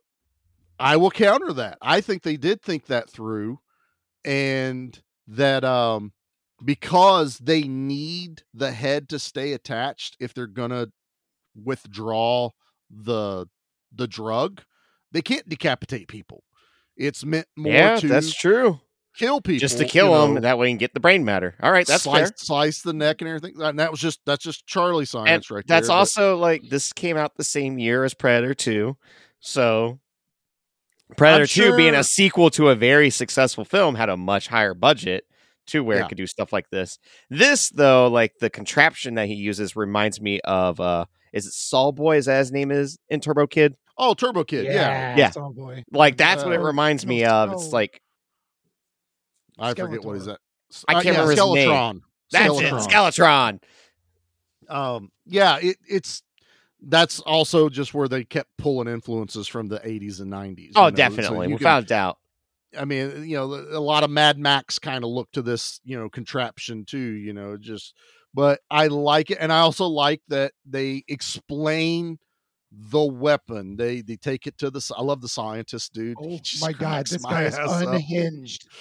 I will counter that. I think they did think that through, and that um because they need the head to stay attached if they're gonna withdraw the the drug, they can't decapitate people. It's meant more yeah, to that's true. kill people, Just to kill them, know, that way you can get the brain matter. All right, that's slice, fair. slice the neck and everything. And that was just that's just Charlie And science right that's there. but- also like this came out the same year as Predator 2. So Predator 2 being a sequel to a very successful film had a much higher budget to where Yeah. it could do stuff like this. This though, like the contraption that he uses reminds me of uh is it Saul Boy? Is that his name is in Turbo Kid? Oh Turbo Kid, yeah. Yeah. Saw boy. Like that's what it Uh, reminds me of. no. It's like I forget what is that. I Uh, can't yeah, remember his name. Skeletron. that's Skeletron. it, Skeletron. um yeah it, it's that's also just where they kept pulling influences from the 80s and 90s Oh, you know, so definitely. you can- Without a doubt. i mean you know a lot of mad max kind of look to this you know contraption too you know just but i like it and i also like that they explain the weapon they they take it to the I love the scientist dude Oh my god, this guy is unhinged. [LAUGHS]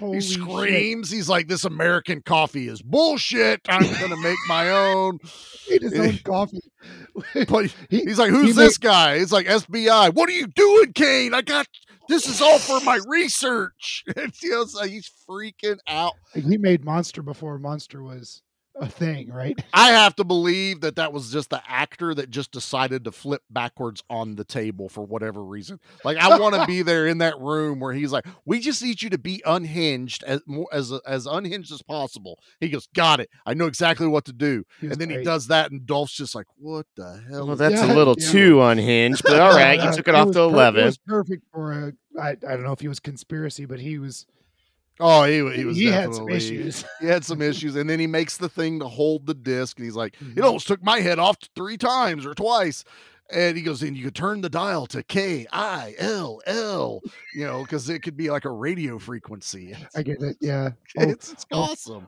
He shit. screams he's like this american coffee is bullshit i'm gonna make my own [LAUGHS] Made his own [LAUGHS] coffee. but He- he's like, he "Who's made- this guy?" It's like FBI. What are you doing, Caine? I got this is all for my research. And, you know, so he's freaking out. He made Monster before Monster was a thing, right? [LAUGHS] I have to believe that that was just the actor that just decided to flip backwards on the table for whatever reason. Like I want to [LAUGHS] be there in that room where he's like, "We just need you to be unhinged as more as as unhinged as possible." He goes, "Got it. I know exactly what to do." And then he does that, and Dolph's just like, "What the hell?" Well, that's Yeah, a little yeah. too unhinged, but all right, you [LAUGHS] took it off was to per- It eleven. was perfect for a, I, I don't know if he was conspiracy, but he was. Oh, he he was He had some issues. He had some issues, and then he makes the thing to hold the disc, and he's like, Mm-hmm. [LAUGHS] "It almost took my head off three times or twice." And he goes, "And you could turn the dial to K I L L, you know, because it could be like a radio frequency." I get it. Yeah. [LAUGHS] Oh, It's, it's awesome.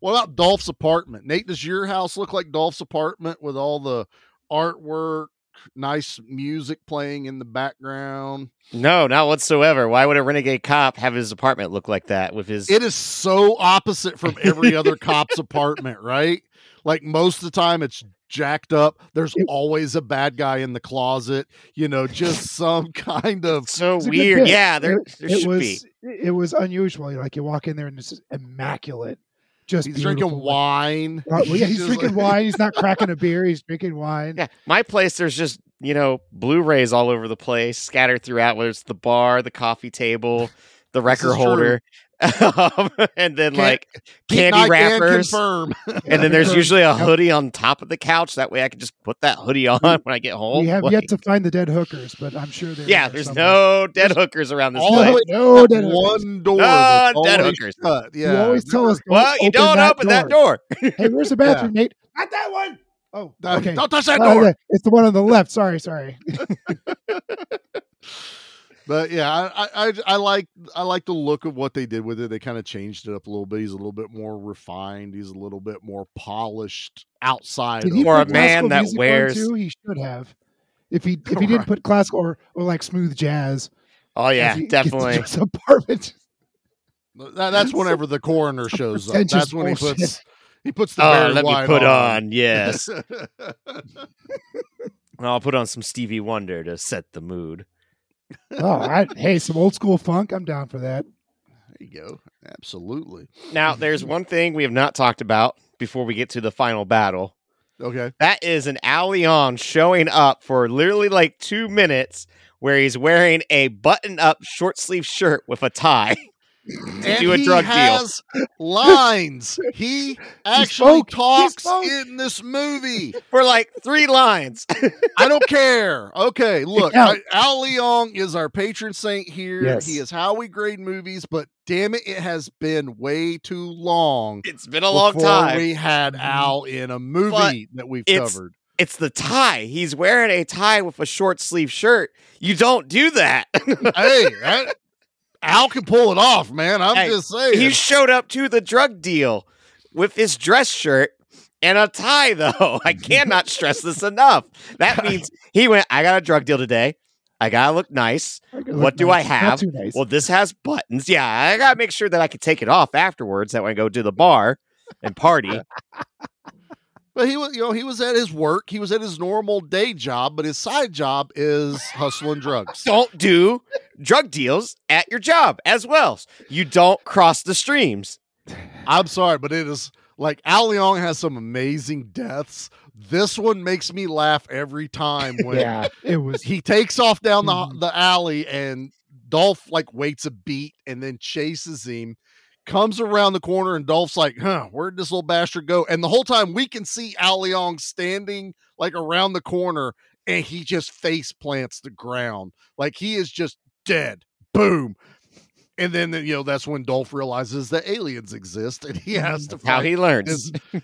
What about Dolph's apartment? Nate, does your house look like Dolph's apartment with all the artwork, nice music playing in the background? No, not whatsoever. Why would a renegade cop have his apartment look like that with his? It is so opposite from every other cop's [LAUGHS] apartment, right? Like most of the time it's jacked up. There's always a bad guy in the closet, you know, just [LAUGHS] some kind of so It's a good bit. Yeah, there, it, there it should was, be. It was unusual. Like you walk in there and it's immaculate. Just He's drinking wine. Uh, well, yeah, he's drinking wine. He's not [LAUGHS] cracking a beer. He's drinking wine. Yeah, my place. There's just you know Blu-rays all over the place, scattered throughout. Whether it's the bar, the coffee table, the record holder. true. Holder, [LAUGHS] um, and then Can't- like candy Knight can wrappers. And then there's [LAUGHS] usually a hoodie on top of the couch. That way I can just put that hoodie on when I get home. We have Like, yet to find the dead hookers, but I'm sure there. yeah, there's somewhere. no dead hookers around this All place. the No way dead hookers. one door. No dead always hookers. shut. You always tell us. Well, you don't open that door. hey, where's the [LAUGHS] bathroom, Nate? Not that one. Oh, Don't- okay. Don't touch that Uh, door. it's the one on the left. Sorry, sorry. But yeah, I, I I I like I like the look of what they did with it. They kind of changed it up a little bit. He's a little bit more refined. He's a little bit more polished outside. Did of he For a man that wears- too? He should have. If he if he didn't put classical or, or like smooth jazz, Oh yeah, as he gets to definitely. [LAUGHS] Apartment. That, that's [LAUGHS] whenever the coroner [LAUGHS] shows up. pretentious That's when he puts he puts the Oh, let me put on. on, yes. I'll put on some Stevie Wonder to set the mood. [LAUGHS] Oh, I, hey, some old school funk. I'm down for that. There you go. Absolutely. Now, there's one thing we have not talked about before we get to the final battle. Okay. That is an Al Leong showing up for literally like two minutes where he's wearing a button up short sleeve shirt with a tie [LAUGHS] to And do a he drug deal. has lines. He actually. He talks spoke. in this movie. [LAUGHS] For like three lines. I don't care. Okay, [LAUGHS] look, Yeah. Al Leong is our patron saint here. Yes. He is how we grade movies, but damn it, it has been way too long. it's been a long time. We had Al in a movie that we've it's- covered. It's the tie. He's wearing a tie with a short sleeve shirt. You don't do that. hey, that, Al can pull it off, man. I'm Hey, just saying. he showed up to the drug deal with his dress shirt and a tie, though. [LAUGHS] I cannot stress this enough. That [LAUGHS] means he went, I got a drug deal today. I gotta look nice. Gotta What look do nice. I Not have? too nice. Well, this has buttons. Yeah, I gotta make sure that I can take it off afterwards. That when I go to the bar and party. [LAUGHS] But he was, you know, he was at his work. He was at his normal day job, but his side job is hustling drugs. don't do drug deals at your job as well. You don't cross the streams. I'm sorry, but it is like Al Leong has some amazing deaths. This one makes me laugh every time [LAUGHS] when yeah, it was. he takes off down the Mhm. the alley and Dolph like waits a beat and then chases him. Comes around the corner and Dolph's like, "Huh, where'd this little bastard go?" And the whole time we can see Al Leong standing like around the corner, and he just face plants the ground like he is just dead. Boom. And then you know that's when Dolph realizes that aliens exist, and he has mm, to That's how he learns. his-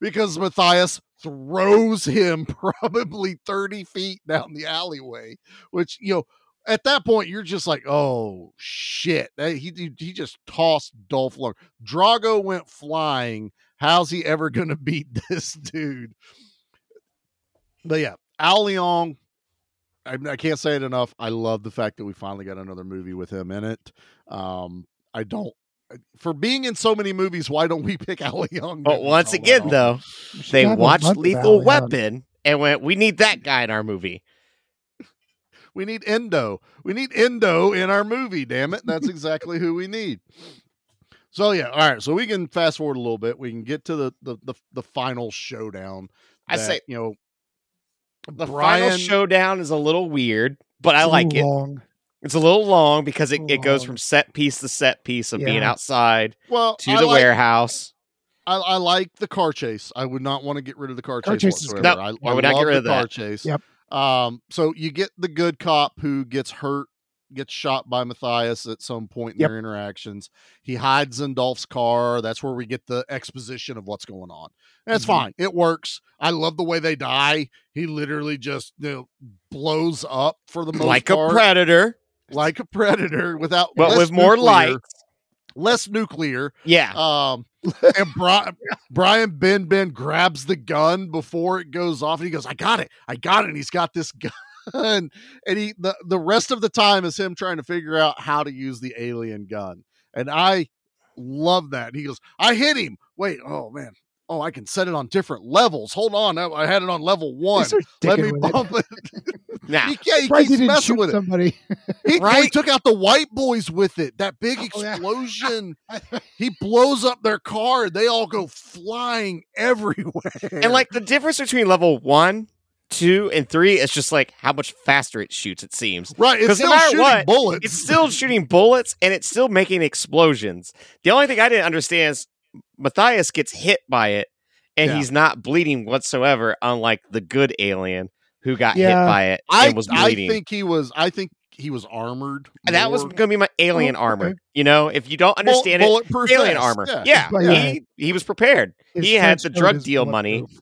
because Matthias throws him [LAUGHS] probably 30 feet down the alleyway, which, you know, at that point, you're just like, oh shit. He, he, he just tossed Dolph Lundgren. Drago went flying. How's he ever going [LAUGHS] to beat this dude? But yeah, Al Leong, I, I can't say it enough. I love the fact that we finally got another movie with him in it. Um, I don't. For being in so many movies, why don't we pick [LAUGHS] Al Leong? But once again, though, they watched Lethal Weapon and went, "We need that guy in our movie." We need Endo. We need Endo in our movie, damn it. That's exactly who we need. So yeah, all right. So we can fast forward a little bit. We can get to the the the, the final showdown. I say- you know The final showdown is a little weird, but I It's a like it. long. It's a little long because it, it goes from set piece to set piece of being outside well to I the like, warehouse. I, I like the car chase. I would not want to get rid of the car, Car chase chase is whatsoever. good. I, No, I would not get love rid the of car chase. Yep. Um, so you get the good cop who gets hurt, gets shot by Matthias at some point in Yep. their interactions. He hides in Dolph's car. That's where we get the exposition of what's going on. That's Mhm. fine. It works. I love the way they die. He literally just you know, blows up for the [CLEARS THROAT] most like part, a predator, like a predator without, but with more nuclear, light. Less nuclear. Yeah. Um, and Brian, [LAUGHS] Brian Benben grabs the gun before it goes off, and he goes, "I got it, I got it." And he's got this [LAUGHS] gun, and he the the rest of the time is him trying to figure out how to use the alien gun, and I love that. He goes, "I hit him. Wait, oh man." Oh, I can set it on different levels. Hold on, I, I had it on level one. Let me with it. bump it. [LAUGHS] Nah. He, yeah, he Surprised keeps he didn't messing shoot with it. somebody. He, Right? he took out the white boys with it. That big Oh, yeah. explosion. he blows up their car. and They all go flying [LAUGHS] everywhere. And like the difference between level one, two, and three is just like how much faster it shoots. It seems right, it's 'Cause still no shooting what, bullets. it's still shooting bullets and it's still making explosions. The only thing I didn't understand is Matthias gets hit by it and Yeah. he's not bleeding whatsoever, unlike the good alien who got hit by it I, and was I think he was. I think he was armored. And that was going to be my alien Oh, armor. okay. You know, if you don't understand it, alien vest, armor. yeah. Yeah, yeah. He, he was prepared. His he had the drug deal money. bulletproof.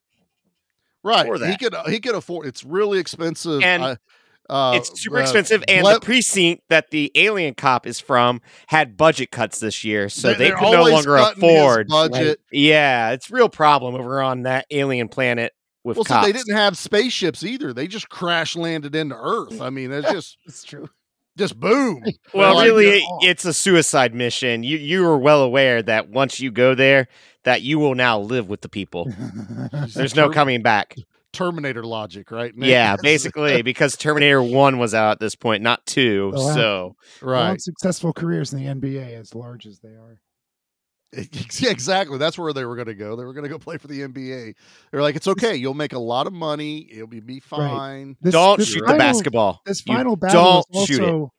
right. for He could. He could afford. It's really expensive. And I- uh, it's super uh, expensive, and ble- the precinct that the alien cop is from had budget cuts this year, so They- they, they're could no longer afford. budget. Yeah, it's real problem over on that alien planet with Well, so they didn't have spaceships either. They just crash landed into Earth. I mean, it's just [LAUGHS] It's true. just boom. [LAUGHS] well, Like, really, off. it's a suicide mission. You you are well aware that once you go there, that you will now live with the people. [LAUGHS] There's no coming back. Terminator logic, right? Nick? Yeah, [LAUGHS] basically, because Terminator One was out at this point, not two. Oh, wow. So right. Long successful careers in the NBA, as large as they are. [LAUGHS] Yeah, exactly. That's where they were going to go. They were going to go play for the NBA. They're like, it's okay. You'll make a lot of money. It'll be, be fine. This- don't this shoot final- the basketball. This You final battle don't is shoot it. also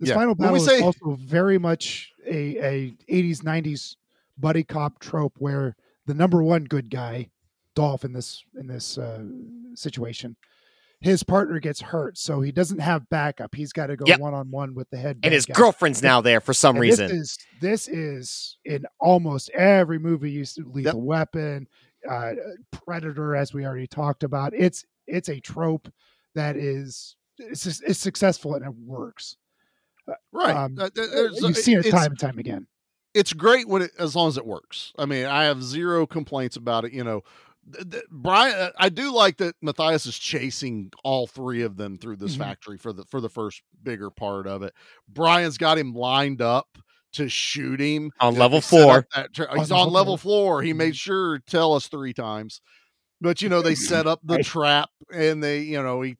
this Yeah. final battle say- is also very much a, a 80s 90s buddy cop trope where the number one good guy, Dolph in this in this uh, situation, his partner gets hurt, so he doesn't have backup. He's got to go one on one with the head. and his guy. girlfriend's now there for some And reason. This is this is in almost every movie. You see Lethal Weapon, uh, Predator, as we already talked about. It's it's a trope that is it's, just- it's successful and it works. Right. Um, Uh, You've seen it time and time again. it's great when it as long as it works. I mean, I have zero complaints about it. You know, Th- th- Brian, uh, I do like that Matthias is chasing all three of them through this Mhm. factory for the for the first bigger part of it. Brian's got him lined up to shoot him On level set up four. tra- On he's level on level four. four. He made sure to tell us three times, but you know they set up the [LAUGHS] trap and they, you know, he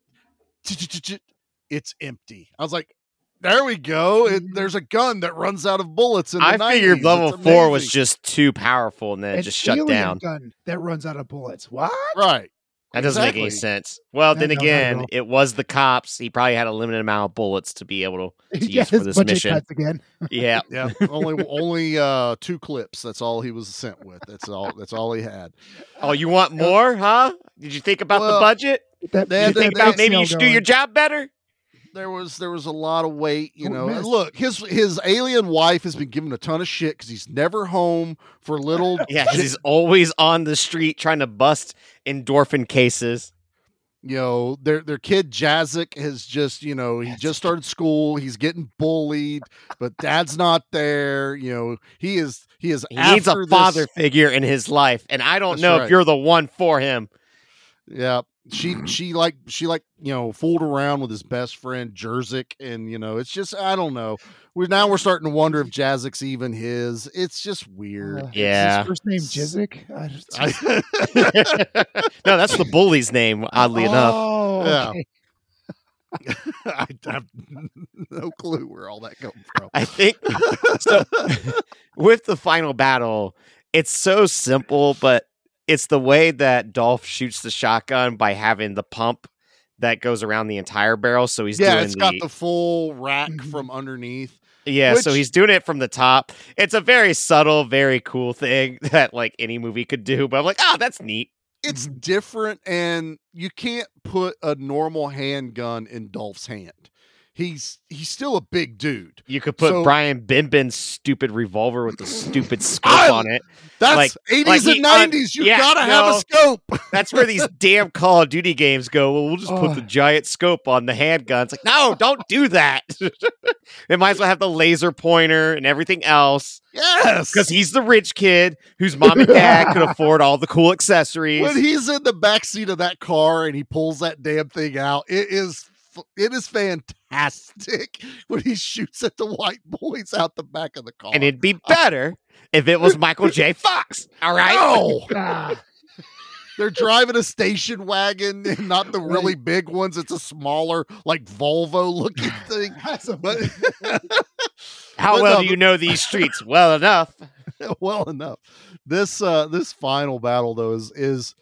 it's empty. I was like. There we go. It, there's a gun that runs out of bullets. In the I figured 90s. level It's four was just too powerful and then it An just shut down. gun that runs out of bullets. What? right. That doesn't make any sense. Well, No, then no, not at again, all. it was the cops. He probably had a limited amount of bullets to be able to, [LAUGHS] to yeah, use for this mission. cuts again. [LAUGHS] Yeah. [LAUGHS] Yeah, only only uh two clips. That's all he was sent with. That's all. That's all he had. Oh, you want more, huh? Did you think about Well, the budget? That, Did had you to- think they- about maybe you should do your job better? There was there was a lot of weight. You Who know, missed? look his his alien wife has been given a ton of shit because he's never home for little. [LAUGHS] Yeah, 'cause he's always on the street trying to bust endorphin cases. you know their their kid Jazik has just you know he just started school. He's getting bullied, but dad's not there. You know he is he is He needs a this- father figure in his life, and I don't That's know right. if you're the one for him. Yeah. She she like she like you know fooled around with his best friend Jerzik and you know it's just I don't know we now we're starting to wonder if Jazik's even his it's just weird Uh, is Yeah. His first name Jizik. I just, I, [LAUGHS] [LAUGHS] no, that's the bully's name, oddly enough. Oh, Yeah. [LAUGHS] I have no clue where all that comes from I think so. with the final battle, it's so simple, but it's the way that Dolph shoots the shotgun by having the pump that goes around the entire barrel. So he's yeah doing it's the, got the full rack Mhm. from underneath yeah. so he's doing it from the top. It's a very subtle, very cool thing [LAUGHS] that like any movie could do. But I'm like, oh, that's neat. it's Mm-hmm. different, and you can't put a normal handgun in Dolph's hand. He's he's still a big dude. You could put So- Brian Benben's stupid revolver with the stupid scope I- on it. That's Like- 80s like and he 90s. You Yeah, gotta have a scope. [LAUGHS] That's where these damn Call of Duty games go. Well, we'll just put the giant scope on the handgun. It's like, no, don't do that. [LAUGHS] it might as well have the laser pointer and everything else. Yes. Because he's the rich kid whose mom and dad could [LAUGHS] afford all the cool accessories. when he's in the back seat of that car and he pulls that damn thing out, it is it is fantastic [LAUGHS] when he shoots at the white boys out the back of the car. and it'd be better if it was Michael J. [LAUGHS] Fox. All right. No! Ah, [LAUGHS] They're driving a station wagon, and not the really big ones. It's a smaller, like Volvo looking thing. that's a- But How But well no, do you know these streets? Well enough. well enough. This uh this final battle though is is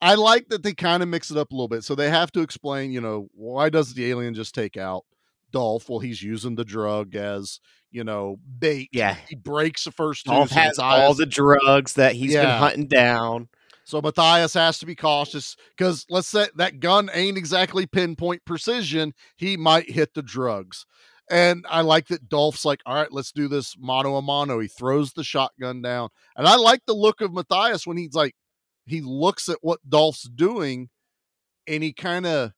I like that they kind of mix it up a little bit. So they have to explain, you know, why does the alien just take out Dolph? Well, he's using the drug as, you know, bait. Yeah. He breaks the first two. Dolph has all the drugs that he's been hunting down. So Matthias has to be cautious because let's say that gun ain't exactly pinpoint precision. He might hit the drugs. And I like that Dolph's like, all right, let's do this mano a mano. He throws the shotgun down. And I like the look of Matthias when he's like, he looks at what Dolph's doing and he kind of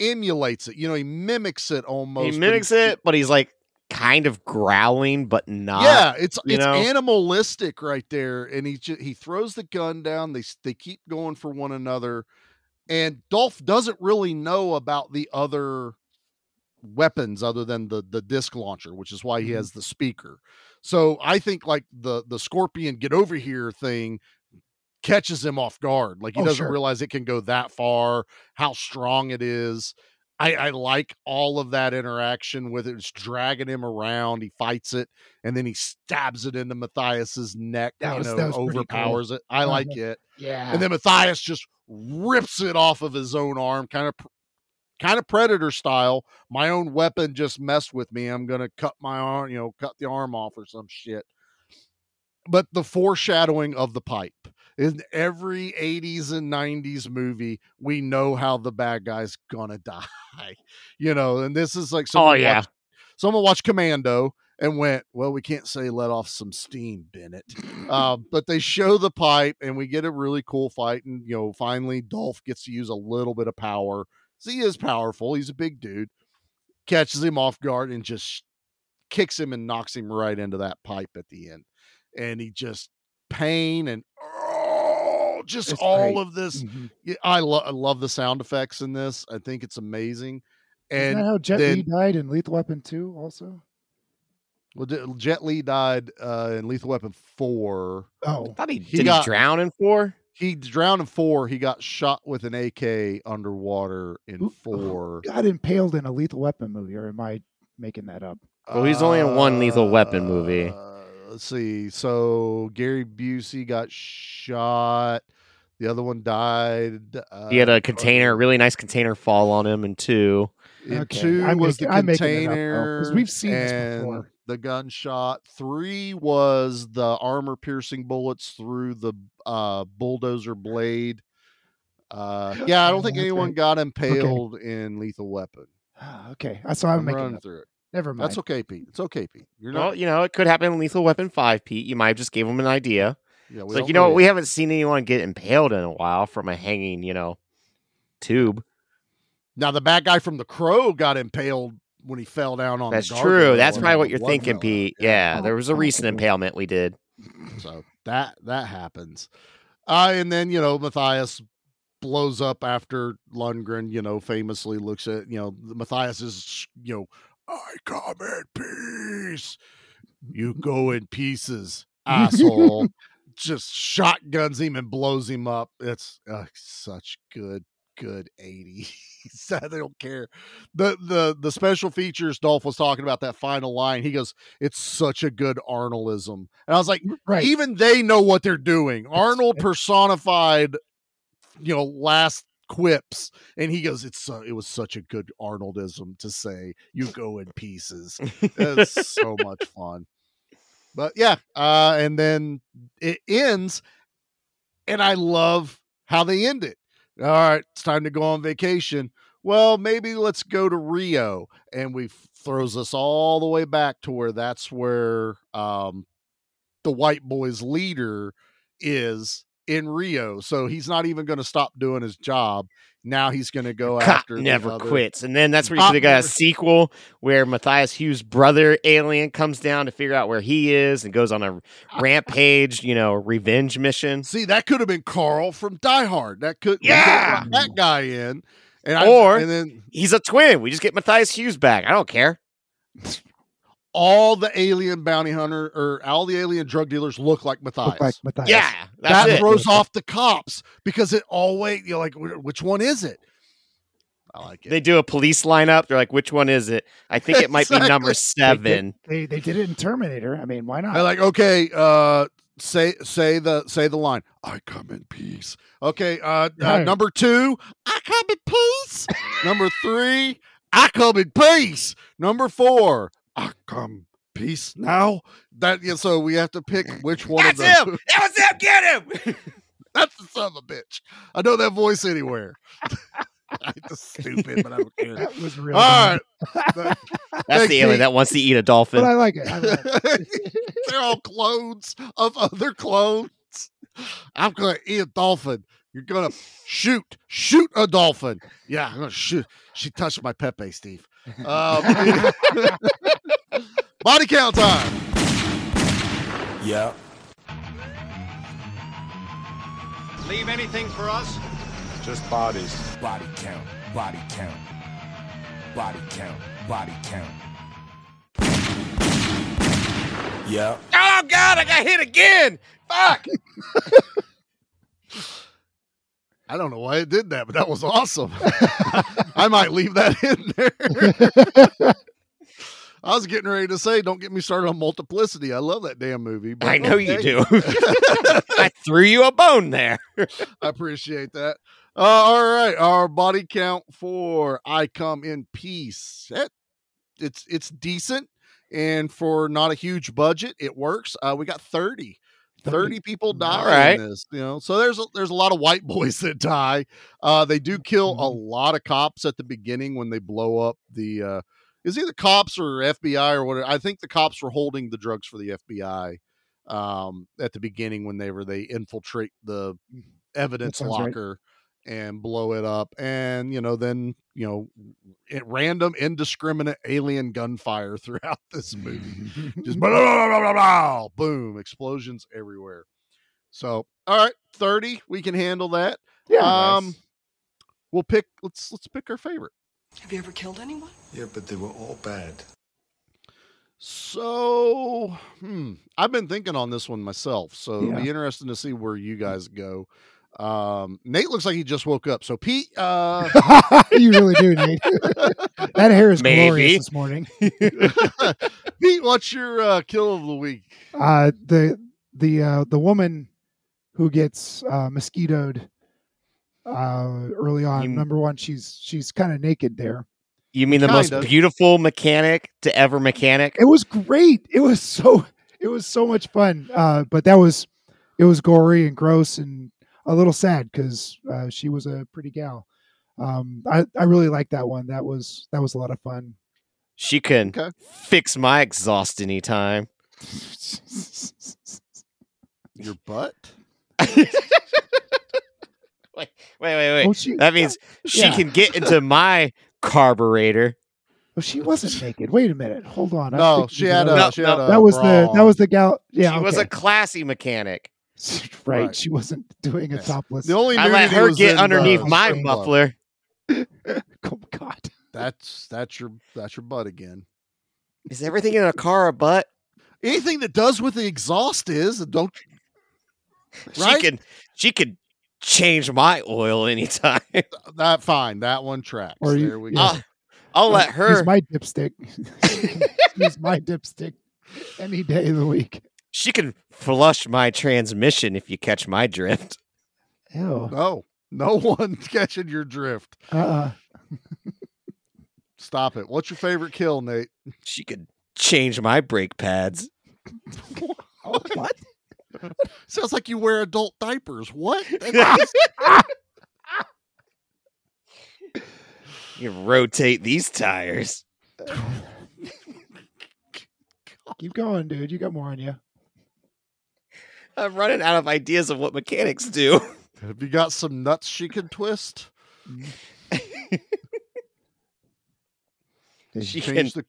emulates it. You know, he mimics it almost. he but mimics it, but he's like kind of growling, but not. yeah, it's it's know? animalistic right there, and he ju- he throws the gun down. They they keep going for one another, and Dolph doesn't really know about the other weapons other than the the disc launcher, which is why Mm-hmm. he has the speaker. So I think like the the scorpion get over here thing catches him off guard. Like he Oh, doesn't sure. realize it can go that far, how strong it is. I, I like all of that interaction with it. It's dragging him around. He fights it, and then he stabs it into Matthias's neck. That you was- know, that was pretty cool. overpowers it. I uh-huh. like it. yeah. And then Matthias just rips it off of his own arm, kind of, kind of predator style. My own weapon just messed with me. I'm gonna cut my arm, you know, cut the arm off or some shit. But the foreshadowing of the pipe in every 80s and 90s movie, we know how the bad guy's gonna [LAUGHS] die. You know, and this is like Oh, yeah. watched, someone watched Commando and went, Well, we can't say let off some steam, Bennett. uh, [LAUGHS] but they show the pipe and we get a really cool fight. And, you know, finally Dolph gets to use a little bit of power. So he is powerful. He's a big dude. Catches him off guard and just kicks him and knocks him right into that pipe at the end. And he just pain and just It's all great. of this. Mhm. Yeah, I, lo- I love the sound effects in this. I think it's amazing. Isn't And that how Jet then, Li died in Lethal Weapon 2 also? well, Jet- Jet Li died uh, in Lethal Weapon four. Oh. I thought he, He did got- he drown in four. He drowned in four. He got shot with an AK underwater in four. Got impaled in a Lethal Weapon movie, or am I making that up? Well, he's only in one Lethal Weapon movie. Uh, let's see. So Gary Busey got shot. The other one died. Uh, He had a container, a really nice container fall on him in two. In Okay, two I'm was making- the I'm up, though, we've seen this before. The gunshot. Three was the armor piercing bullets through the uh, bulldozer blade. Uh, [GASPS] yeah, I don't think anyone got impaled in Lethal Weapon. Ah, okay, that's why I'm, I'm making running it up. through it. Never mind. That's okay, Pete. It's okay, Pete. You're Well, not. you know, it could happen in Lethal Weapon 5, Pete. You might have just gave him an idea. Yeah, It's like, you know what? We haven't seen anyone get impaled in a while from a hanging, you know, tube. Now the bad guy from The Crow got impaled when he fell down on. That's true. That's probably what you're thinking. Pete. Yeah, there was a [LAUGHS] recent impalement we did. So that that happens. Uh, and then you know Matthias blows up after Lundgren. You know, famously looks at you know Matthias is you know I come in peace. You go in pieces, [LAUGHS] asshole. Just shotguns him and blows him up. It's uh, such good, good 80s. they [LAUGHS] don't care. The the the special features Dolph was talking about that final line. He goes, It's such a good Arnoldism. And I was like, Right. even they know what they're doing. Arnold personified, you know, last quips, and he goes, "It's so, it was such a good Arnoldism to say you go in pieces." [LAUGHS] It's so much fun. But yeah, uh, and then it ends, and I love how they end it. All right, it's time to go on vacation. Well, maybe let's go to Rio, and we throws us all the way back to where that's where um, the white boy's leader is in Rio. So he's not even going to stop doing his job. Now he's going to go Cop after the never quits, and then that's where you could have got a sequel where Matthias Hues' brother alien comes down to figure out where he is and goes on a rampage, you know, revenge mission. See, that could have been Karl from Die Hard. That could Yeah. that guy in, and I- or and then he's a twin. We just get Matthias Hues back. I don't care. [LAUGHS] all the alien bounty hunter or all the alien drug dealers look like Matthias. Look like Matthias. Yeah, that's that it. throws off the cops because it always you're like, which one is it? I like it. They do a police lineup. They're like, which one is it? I think it might be [LAUGHS] number Exactly. seven. They they did it in Terminator. I mean, why not? They're like, okay, uh, say say the say the line. I come in peace. Okay, uh, uh Right. number two, I come in peace. number three, I come in peace. Number four, I come peace now. That yeah, so we have to pick which one That's of those. him. [LAUGHS] That was him. Get him. That's the son of a bitch. I know that voice anywhere. [LAUGHS] I'm stupid, but I don't care. That was real. All right. [LAUGHS] That's Thank the alien you. that wants to eat a dolphin. but I like it. I like it. They're all clones of other clones. I'm gonna eat a dolphin. You're gonna shoot, shoot a dolphin. Yeah, I'm gonna shoot. She touched my Pepe, Steve. Um, [LAUGHS] body count time. Yeah. Leave anything for us? Just bodies. Body count. Body count. Body count. Body count. Yeah. oh God! I got hit again. Fuck. [LAUGHS] I don't know why it did that, but that was awesome. [LAUGHS] I might leave that in there. [LAUGHS] I was getting ready to say, don't get me started on multiplicity. I love that damn movie. I know you do. [LAUGHS] I threw you a bone there. I appreciate that. Uh, all right, our body count for "I Come in Peace." That, it's it's decent, and for not a huge budget, it works. Uh, we got 30. 30 [LAUGHS] people die All right. in this, you know. So there's a, there's a lot of white [LAUGHS] boys that die. Uh, they do kill a lot of cops at the beginning when they blow up the. Uh, is either cops or FBI or whatever. I think the cops were holding the drugs for the FBI um, at the beginning when they were they infiltrate the evidence locker and blow it up and you know then you know at random indiscriminate alien gunfire [LAUGHS] throughout this movie. Just blah, blah, [LAUGHS] blah, blah, blah, blah, boom explosions everywhere. So all right 30 we can handle that. Yeah, um we'll pick let's let's pick our favorite. Have you ever killed anyone? Yeah, but they were all bad. so hmm i've been thinking on this one myself so it'll be interesting to see where you guys go um nate looks like he just woke up so pete uh [LAUGHS] you really do, Nate. [LAUGHS] that hair is Maybe. glorious this morning. [LAUGHS] Pete, what's your uh, kill of the week? Uh, the the uh, the woman who gets uh, mosquitoed uh, early on. You- Number one, she's she's kind of naked there. You mean the most Kinda. beautiful mechanic to ever mechanic? It was great. It was so it was so much fun. Uh, but that was it was gory and gross and a little sad because uh, she was a pretty gal. Um, I I really liked that one. That was that was a lot of fun. She can Okay. fix my exhaust anytime. Your butt? [LAUGHS] Wait, wait, wait, wait. Oh, she- that means she yeah. can get into my carburetor. Well, she wasn't naked. Wait a minute. Hold on. I'm No, she had a another- she had a that was the that was the gal. Yeah, she was a classy mechanic. [LAUGHS] right. Right. She wasn't doing a topless. The only I let her was get underneath the my muffler. [LAUGHS] [LAUGHS] oh God. That's that's your that's your butt again. Is everything in a car a butt? Anything that does with the exhaust is don't Right? She can she could change my oil anytime. that fine. That one tracks. Or you- there we yeah. go. I'll, I'll let her. Use my dipstick. Use my dipstick any day of the week. She can flush my transmission if you catch my drift. Ew. No, no [LAUGHS] one catching your drift. Uh. Stop it. What's your favorite kill, Nate? She could change my brake pads. [LAUGHS] Oh, what? Sounds like you wear adult diapers. What? [LAUGHS] You rotate these tires. Keep going, dude. You got more on you. I'm running out of ideas of what mechanics do. [LAUGHS] Have you got some nuts she [LAUGHS] can twist? she can the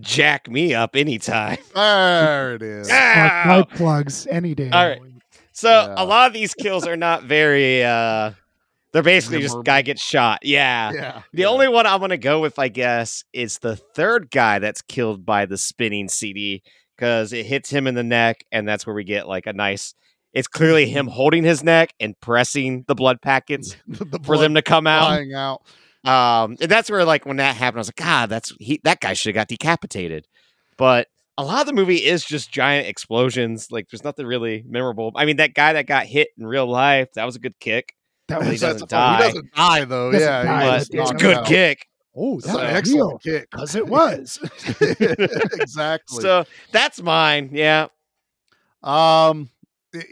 jack me up anytime. [LAUGHS] There it is. Ah! Pipe plugs any day. All right. So a lot of these kills are not very uh they're basically just guy gets shot. Yeah. Yeah, The only one I'm gonna go with, I guess, is the third guy that's killed by the spinning CD because it hits him in the neck, and that's where we get like a nice. It's clearly him holding his neck and pressing the blood packets [LAUGHS] The for them to come out. out. Um, and that's where like when that happened, I was like, God, that's he. That guy should have got decapitated. But a lot of the movie is just giant explosions. Like there's nothing really memorable. I mean, that guy that got hit in real life, that was a good kick. That But he was- doesn't That's- die. He doesn't die though. Doesn't yeah, die, but it's a good out. kick. Oh, It's an that's excellent kick. because it was. [LAUGHS] exactly. So that's mine. Yeah. Um,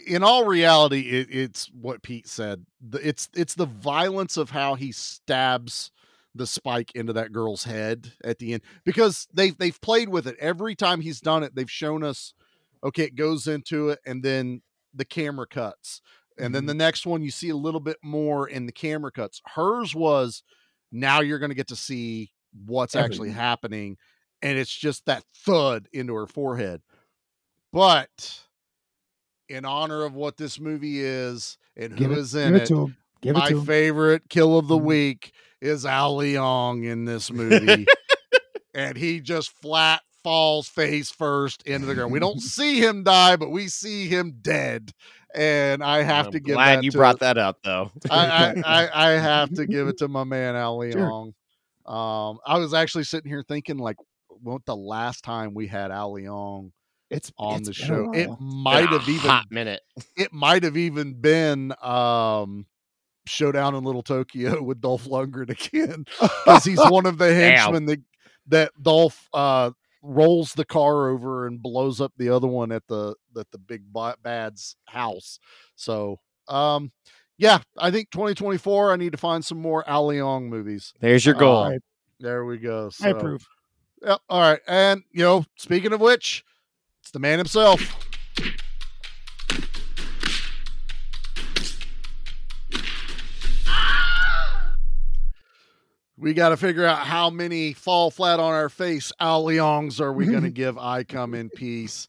in all reality, it, it's what Pete said. It's it's the violence of how he stabs the spike into that girl's head at the end because they've they've played with it every time he's done it. They've shown us, okay, it goes into it, and then the camera cuts, and then the next one you see a little bit more in the camera cuts. Hers was now you're going to get to see what's actually happening, and it's just that thud into her forehead. But in honor of what this movie is and Give who it- is in it it, to 'em. Give it my favorite kill of the Mhm. week is Al Leong in this [LAUGHS] movie. and he just flat falls face first into the ground. We don't [LAUGHS] see him die, but we see him dead. And I have I'm to give glad you to- brought that up though. [LAUGHS] I, I, I, I have to give it [LAUGHS] to my man Al Leong. Um, I was actually sitting here thinking, like, what the last time we had Al Leong It's on it's the show? It might have even hot minute. it might have even been um Showdown in Little Tokyo with Dolph Lundgren again because he's one of the henchmen that that Dolph uh rolls the car over and blows up the other one at the at the big bad's house. So um yeah, I think 2024 I need to find some more Al Leong movies. There's your goal. I, There we go. I approve. Yep. All right. And you know, speaking of which, it's the man himself. We got to figure out how many fall flat on our face Al Leongs are we going [LAUGHS] to give I Come in Peace.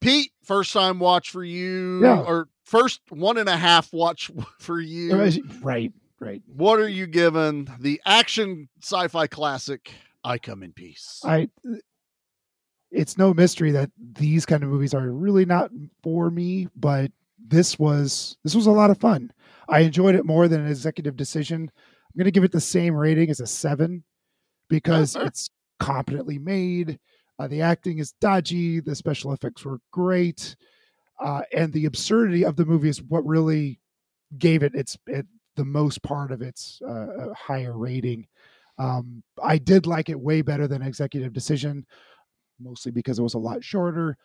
Pete, first time watch for you, Yeah. or first one and a half watch [LAUGHS] for you. Right, right. What are you giving the action sci fi classic I Come in Peace? I. It's no mystery that these kind of movies are really not for me, but this was this was a lot of fun. I enjoyed it more than an executive decision. I'm going to give it the same rating as a seven because fair. it's competently made. Uh, the acting is dodgy. The special effects were great, uh, and the absurdity of the movie is what really gave it its it, the most part of its uh, uh, higher rating. Um, I did like it way better than Executive Decision, mostly because it was a lot shorter,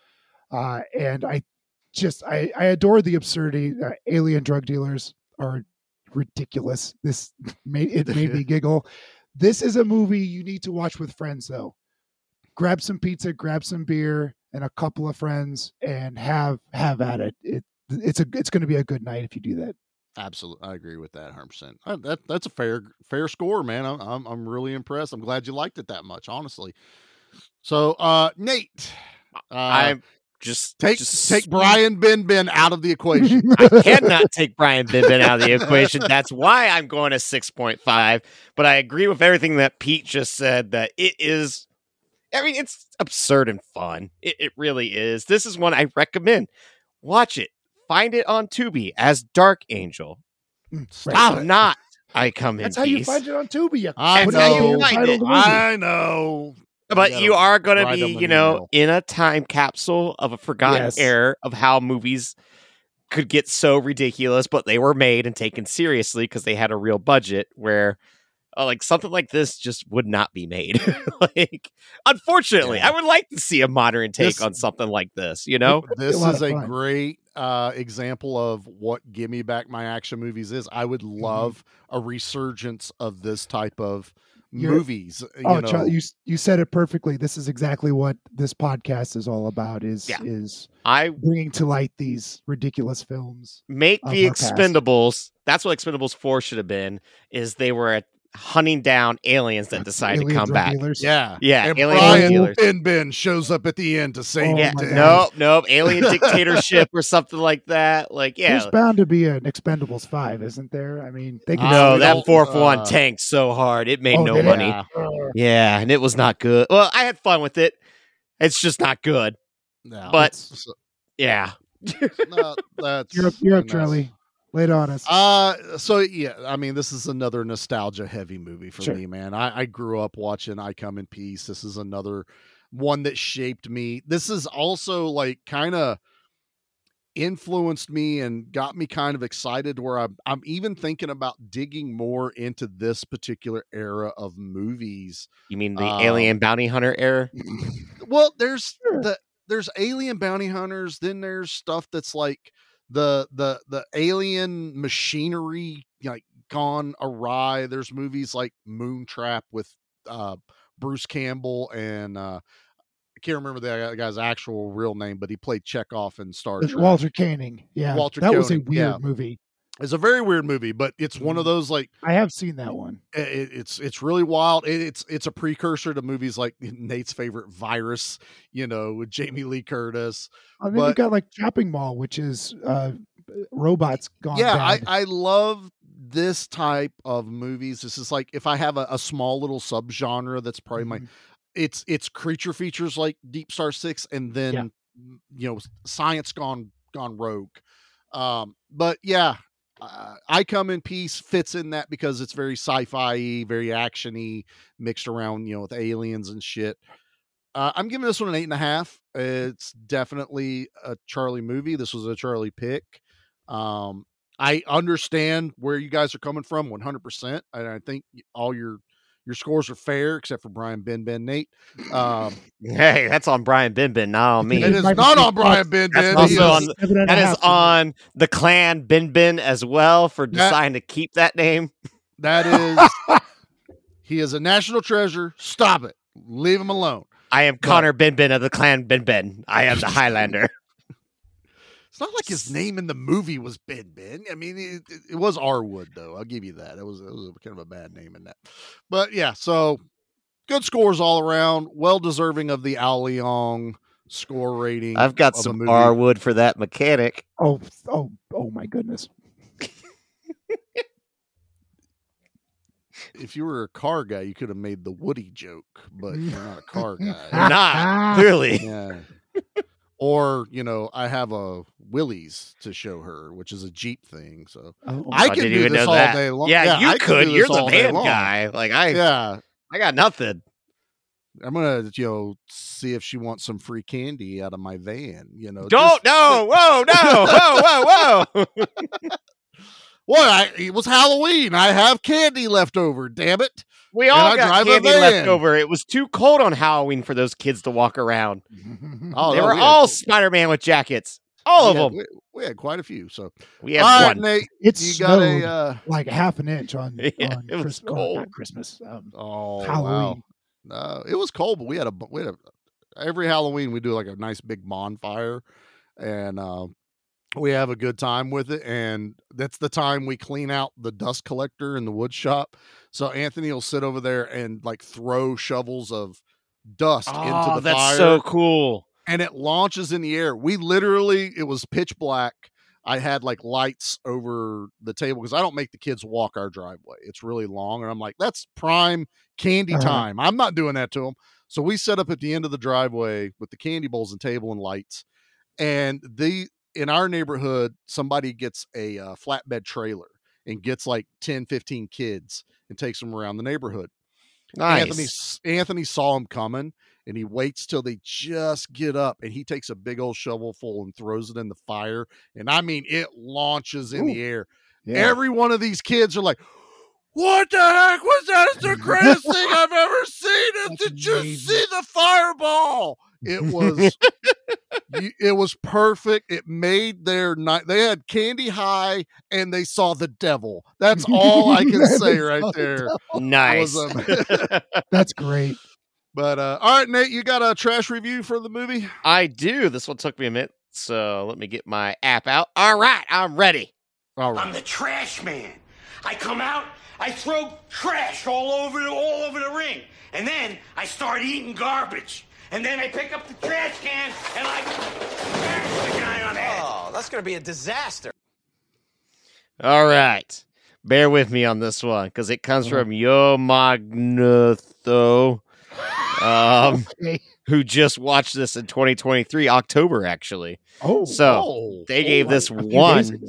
uh, and I just I, I adore the absurdity. Uh, alien drug dealers are ridiculous. This [LAUGHS] made it made me [LAUGHS] giggle. This is a movie you need to watch with friends, though. Grab some pizza, grab some beer, and a couple of friends, and have have at it. It it's a it's going to be a good night if you do that. Absolutely, I agree with that 100. percent That that's a fair fair score, man. I'm, I'm I'm really impressed. I'm glad you liked it that much, honestly. So, uh, Nate, uh, I'm just take just- take Brian Benben out of the equation. [LAUGHS] I cannot take Brian Bibbin out of the equation. That's why I'm going to 6.5. But I agree with everything that Pete just said that it is, I mean, it's absurd and fun. It, it really is. This is one I recommend. Watch it. Find it on Tubi as Dark Angel. Mm, stop not. I come in That's how you find it on Tubi. I put That's how in you the find title it. of the movie. I know, But you are going to be, you know, in a time capsule of a forgotten Yes. era of how movies could get so ridiculous, but they were made and taken seriously because they had a real budget. Where uh, like something like this just would not be made. [LAUGHS] like, unfortunately, I would like to see a modern take This- on something like this. You know, this a is a great uh, example of what "Give Me Back My Action" movies is. I would Mm-hmm. love a resurgence of this type of You're- movies. You Oh, know, Charlie, you you said it perfectly. This is exactly what this podcast is all about. Is Yeah. is I bringing to light these ridiculous films. make the our past. Expendables. That's what Expendables Four should have been. Is they were uh, hunting down aliens that decided to come back. dealers. yeah, Yeah, And alien Brian dealers. Ben Ben shows up at the end to save Oh Yeah, my the day. nope, nope. Alien [LAUGHS] dictatorship or something like that. Like, yeah. There's bound to be an Expendables five, isn't there? I mean, they can. No, that don't, fourth one tanked so hard it made Oh, no did money. Yeah. Yeah, and it was not good. Well, I had fun with it. It's just not good. No, But- Yeah. no, [LAUGHS] that's You're up, you're up, that's- Charlie. Lay it on us. Uh, so yeah, I mean, this is another nostalgia heavy movie for Sure. me, man. I, I grew up watching I Come in Peace. This is another one that shaped me. This is also like kind of influenced me and got me kind of excited where I'm I'm even thinking about digging more into this particular era of movies. You mean the Um, alien bounty hunter era? Well, there's the there's alien bounty hunters, then there's stuff that's like the the the alien machinery like gone awry. There's movies like Moontrap with uh Bruce Campbell and uh I can't remember the guy's actual real name, but he played Chekov in Star Trek. Walter Koenig. Yeah, Walter that was a weird yeah. movie. It's a very weird movie, but it's one of those like I have seen that one. i- i- it's it's really wild. It, it's it's a precursor to movies like [LAUGHS] Nate's favorite Virus, you know, with Jamie Lee Curtis. I mean, you got like Chopping Mall, which is uh, robots gone yeah bad. I, I love this type of movies this is like if i have a, a small little subgenre that's probably my Mhm. it's it's creature features like deep star six and then Yeah. you know science gone gone rogue um but yeah uh, i come in peace fits in that because it's very sci-fi very actiony mixed around you know with aliens and shit. Uh, i'm giving this one an eight and a half. It's definitely a charlie movie. This was a charlie pick. Um I understand where you guys are coming from 100%. And I think all your your scores are fair except for Brian Benben Nate. Um, [LAUGHS] Hey, that's on Brian Binbin, not on me. it is not on Brian close. Ben That's also on Seven and a that is half for me. on the clan Bin Bin as well for That- deciding to keep that name. that is [LAUGHS] he is a national treasure. Stop it. Leave him alone. I am Connor Bin Bin of the clan Bin Bin. I am the Highlander. It's not like his name in the movie was Benben. I mean, it, it- it was Arwood though. I'll give you that. It was it was kind of a bad name in that. But yeah, so good scores all around. Well deserving of the Al Leong score rating. I've got some movie. R wood for that mechanic. Oh, oh, oh my goodness! If you were a car guy, you could have made the Woody joke, but you're not a car guy. We're [LAUGHS] not clearly. yeah. [LAUGHS] [LAUGHS] Or you know, I have a Willys to show her, which is a Jeep thing. So Oh, oh I I can didn't do this all that. day long. Yeah, you I could. You're the van guy. Like I, Yeah, I got nothing. I'm gonna you know see if she wants some free candy out of my van. You know, Don't just- no, whoa, no, whoa, whoa, whoa. [LAUGHS] What? I, it was Halloween. I have candy left over. Damn it! We all I got drive candy left over. It was too cold on Halloween for those kids to walk around. [LAUGHS] Oh, they no, were we all Spider Man with jackets. All we of had- them. We, we had quite a few. So We had all right, one. Nate. It you got snowed a. Uh, like half an inch on, [LAUGHS] Yeah, on it was Christ- oh, cold. not Christmas. Um, oh, Halloween. wow. No, it was cold, but we had a we had a every Halloween we do like a nice big bonfire, and uh, we have a good time with it. And that's the time we clean out the dust collector in the wood shop. So Anthony will sit over there and like throw shovels of dust into Oh, the that's fire, so cool. and it launches in the air. We literally it was pitch black. I had like lights over the table because I don't make the kids walk our driveway. It's really long, and I'm like, that's prime candy Uh-huh. time. I'm not doing that to them. So we set up at the end of the driveway with the candy bowls and table and lights. And the in our neighborhood, somebody gets a uh, flatbed trailer and gets like 10, 15 kids and takes them around the neighborhood. Nice. Anthony Anthony saw him coming and he waits till they just get up and he takes a big old shovel full and throws it in the fire. And I mean, it launches in the air. Yeah. Every one of these kids are like, What the heck was that? It's the [LAUGHS] greatest thing I've ever seen. Did you see the fireball? It was [LAUGHS] it was perfect. It made their night. They had candy high and they saw the devil. That's all I can [LAUGHS] say right saw the there. That Nice. um, [LAUGHS] That's great. but uh, all right, Nate, you got a trash review for the movie? I do. This one took me a minute, so let me get my app out. All right, I'm ready. All I'm the trash man. I come out, I throw trash all over the, all over the ring, and then I start eating garbage. And then I pick up the trash can and I bash the guy on the head. Oh, that's going to be a disaster. All right. Bear with me on this one because it comes from Yo Magnetho, um, [LAUGHS] Okay. who just watched this in 2023, October, actually. Oh, So oh, they gave oh, this a few days one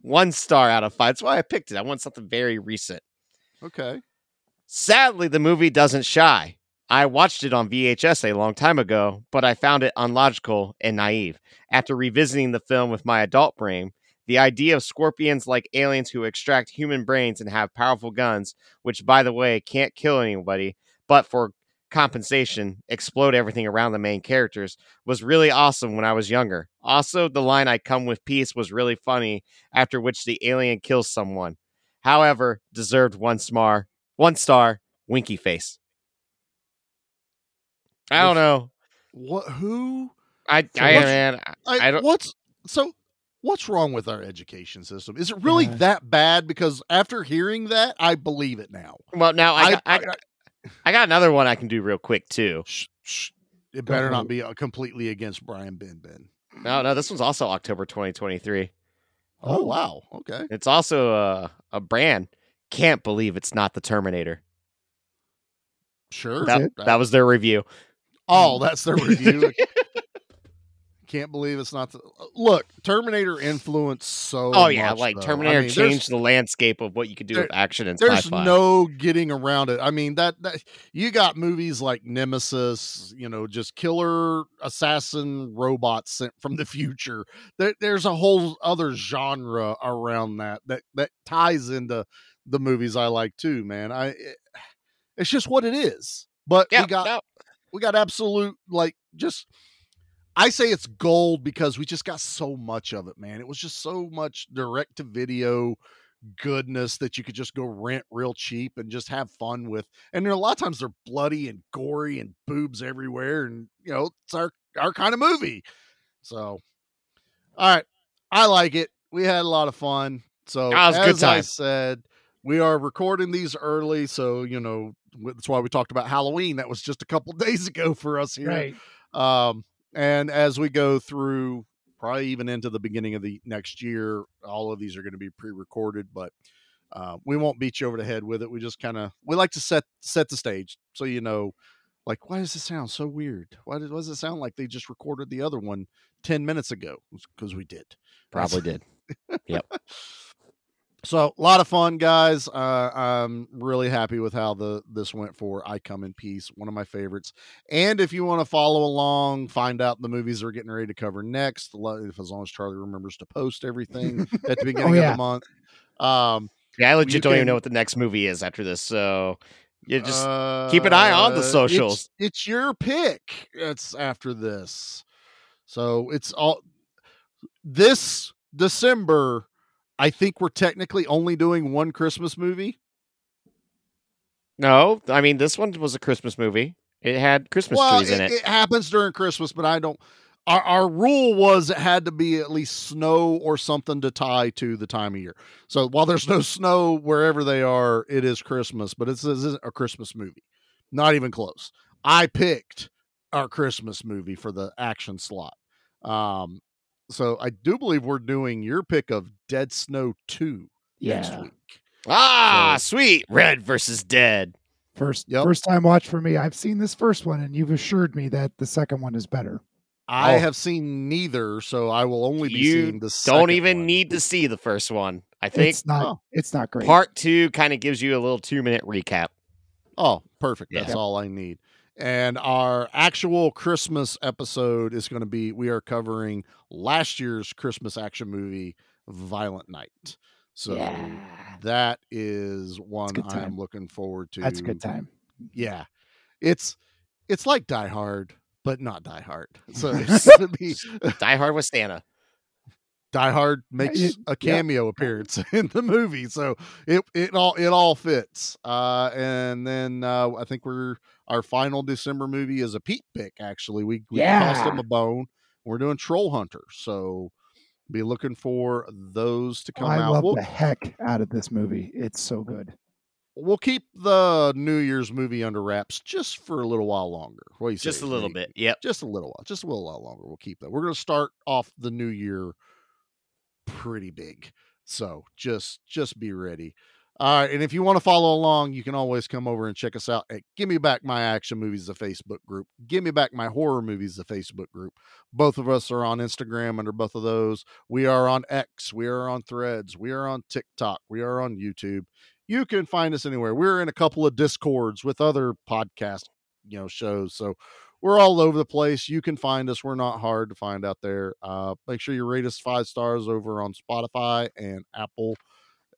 one star out of five. That's why I picked it. I want something very recent. Okay. Sadly, the movie doesn't shy. I watched it on VHS a long time ago, but I found it unlogical and naive. After revisiting the film with my adult brain, the idea of scorpions like aliens who extract human brains and have powerful guns, which, by the way, can't kill anybody, but for compensation, explode everything around the main characters, was really awesome when I was younger. Also, the line I come with peace was really funny, after which the alien kills someone. However, deserved one star, one star, winky face. I don't know. What? Who? I, So I man, I, I, I don't. What's so? What's wrong with our education system? Is it really Yeah. that bad? Because after hearing that, I believe it now. Well, now I, I- got, I, got- I got another one I can do real quick too. Shh, shh. It better for not be uh, completely against Brian Benben. No, no, this one's also October 2023. Oh wow. Okay. It's also a, a brand. Can't believe it's not the Terminator. Sure. That, that was their review. Oh, mm. that's their review. [LAUGHS] Can't believe it's not the uh, look. Terminator influenced so. Oh yeah, much, like though. I Terminator mean, changed the landscape of what you could do there- with action and There's sci-fi. no getting around it. I mean that, that you got movies like Nemesis, you know, just killer assassin robots sent from the future. There, there's a whole other genre around that that that ties into the movies I like too, man. I it- it's just what it is. But Yeah, we got no. We got absolute like just I say it's gold because we just got so much of it, man. It was just so much direct to video goodness that you could just go rent real cheap and just have fun with. And there, a lot of times they're bloody and gory and boobs everywhere, and you know it's our our kind of movie. So, all right, I like it. We had a lot of fun. So it was a good as I said, we are recording these early, so you know that's why we talked about Halloween. That was just a couple [LAUGHS] days ago for us here. Right. Um, and as we go through, probably even into the beginning of the next year, all of these are going to be pre-recorded, but uh, we won't beat you over the head with it. We just kind of we like to set set the stage so you know, like why does it sound so weird? Why, did, why does it sound like they just recorded the other one ten minutes ago? Because we did. Probably [LAUGHS] did. Yep. So a lot of fun, guys. Uh, I'm really happy with how the this went for I Come in Peace, one of my favorites. And if you want to follow along, find out the movies we're getting ready to cover next, if as long as Charlie remembers to post everything at the [LAUGHS] beginning of yeah. the month. Um, Yeah, I You legit don't even know what the next movie is after this. So you just keep an eye on the uh, it's- socials. It's, your pick. It's after this, so it's all this December. I think we're technically only doing one Christmas movie. No, I mean this one was a Christmas movie. It had Christmas well, trees in it, it. it happens during Christmas, but I don't. Our, our rule was it had to be at least snow or something to tie to the time of year. So while there's no snow wherever they are, it is Christmas, but it's, it's a Christmas movie. Not even close. I picked our Christmas movie for the action slot. Um, so I do believe we're doing your pick of Dead Snow 2 next week. Ah, sweet. Red versus Dead. First Yep. first time watch for me. I've seen this first one, and you've assured me that the second one is better. I Oh. have seen neither, so I will only be You seeing the don't second even one. need to see the first one. I think It's not. Oh. It's not great. part two kind of gives you a little two minute recap. Oh, perfect. Yeah. That's all I need. And our actual Christmas episode is going to be we are covering last year's Christmas action movie, Violent Night. So Yeah. that is one I'm looking forward to. That's a good time. Yeah, it's it's like Die Hard, but not Die Hard. So [LAUGHS] it's gonna be Die Hard with Santa. Die Hard makes it- a yeah. cameo appearance [LAUGHS] in the movie, so it it all it all fits. Uh, and then uh, I think we're our final December movie is a Pete pick. Actually, we we tossed him a bone. We're doing Troll Hunter, so be looking for those to come I out. love We'll, the heck out of this movie. It's so good. we'll keep the New Year's movie under wraps just for a little while longer. What do you Just say, a little Nate? bit. Yep. just a little while, just a little while longer. We'll keep that. We're going to start off the new year pretty big, so just just be ready. All right, and if you want to follow along, you can always come over and check us out at Give Me Back My Action Movies, the Facebook group. Give Me Back My Horror Movies, the Facebook group. Both of us are on Instagram under both of those. We are on X. We are on Threads. We are on TikTok. We are on YouTube. You can find us anywhere. We're in a couple of discords with other podcast, you know, shows. So we're all over the place. You can find us. We're not hard to find out there. Uh, make sure you rate us five stars over on Spotify and Apple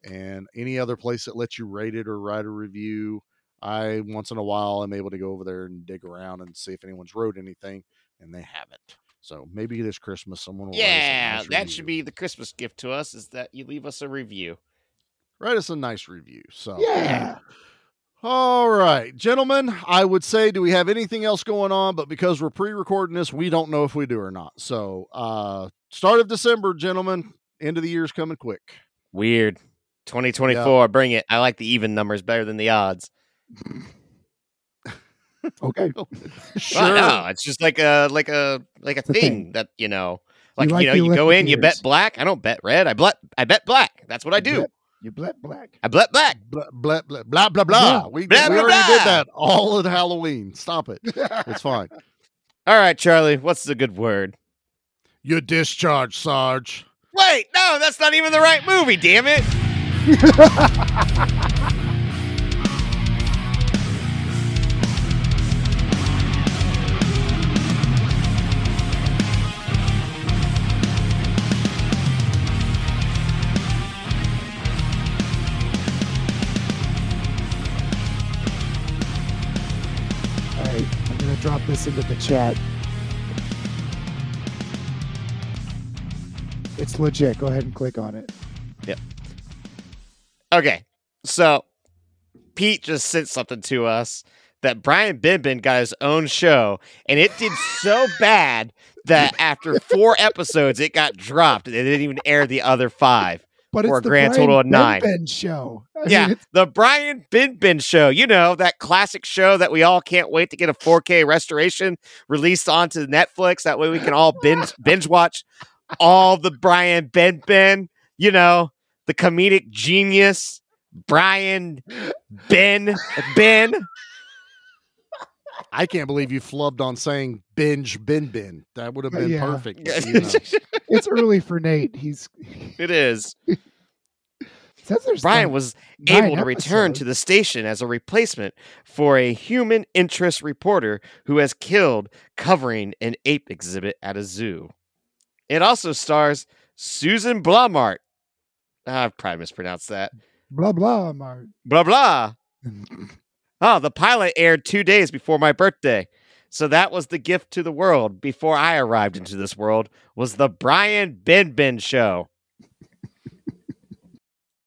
and any other place that lets you rate it or write a review. I once in a while I'm able to go over there and dig around and see if anyone's wrote anything, and they haven't. So maybe this Christmas someone will write us a Yeah, nice that review. should be the Christmas gift to us is that you leave us a review. write us a nice review. So Yeah. All right, gentlemen, I would say, do we have anything else going on? But because we're pre-recording this, we don't know if we do or not. So, uh, start of December, gentlemen. End of the year's coming quick. Weird. 2024, bring it. I like the even numbers better than the odds. [LAUGHS] Okay. Sure. [LAUGHS] Well, no, it's just like a like a like a thing, thing. that you know, like you, like know, you go Olympic in, you bet black. I don't bet red. I bet I bet black. That's what I do. Bet- You bet black. I bet black. Blah blah blah blah blah. blah. Yeah. We, Blah, we blah, already did that all at Halloween. Stop it. It's [LAUGHS] fine. All right, Charlie. What's the good word? You're discharged, Sarge. Wait, no, that's not even the right movie. Damn it. [LAUGHS] into the chat. It's legit. Go ahead and click on it. Yep. Okay, so Pete just sent something to us that Brian Benben got his own show, and it did so [LAUGHS] bad that after four episodes, it got dropped. and They didn't even air the other five But for it's a the grand Brian total of nine. Benben show. I yeah, mean, the Brian Benben show. You know that classic show that we all can't wait to get a 4K restoration released onto Netflix. That way we can all binge [LAUGHS] binge watch all the Brian Benben. You know the comedic genius Brian Ben Ben. I can't believe you flubbed on saying binge bin bin. That would have been Yeah. perfect. you know. [LAUGHS] it's early for Nate. He's [LAUGHS] It is. [LAUGHS] says Brian was able to return episodes. to the station as a replacement for a human interest reporter who has killed covering an ape exhibit at a zoo. It also stars Susan Blommaert. Ah, I've probably mispronounced that. blah blah. Mark. Blah blah. Oh, the pilot aired two days before my birthday. So that was the gift to the world before I arrived into this world was the Brian Benben show.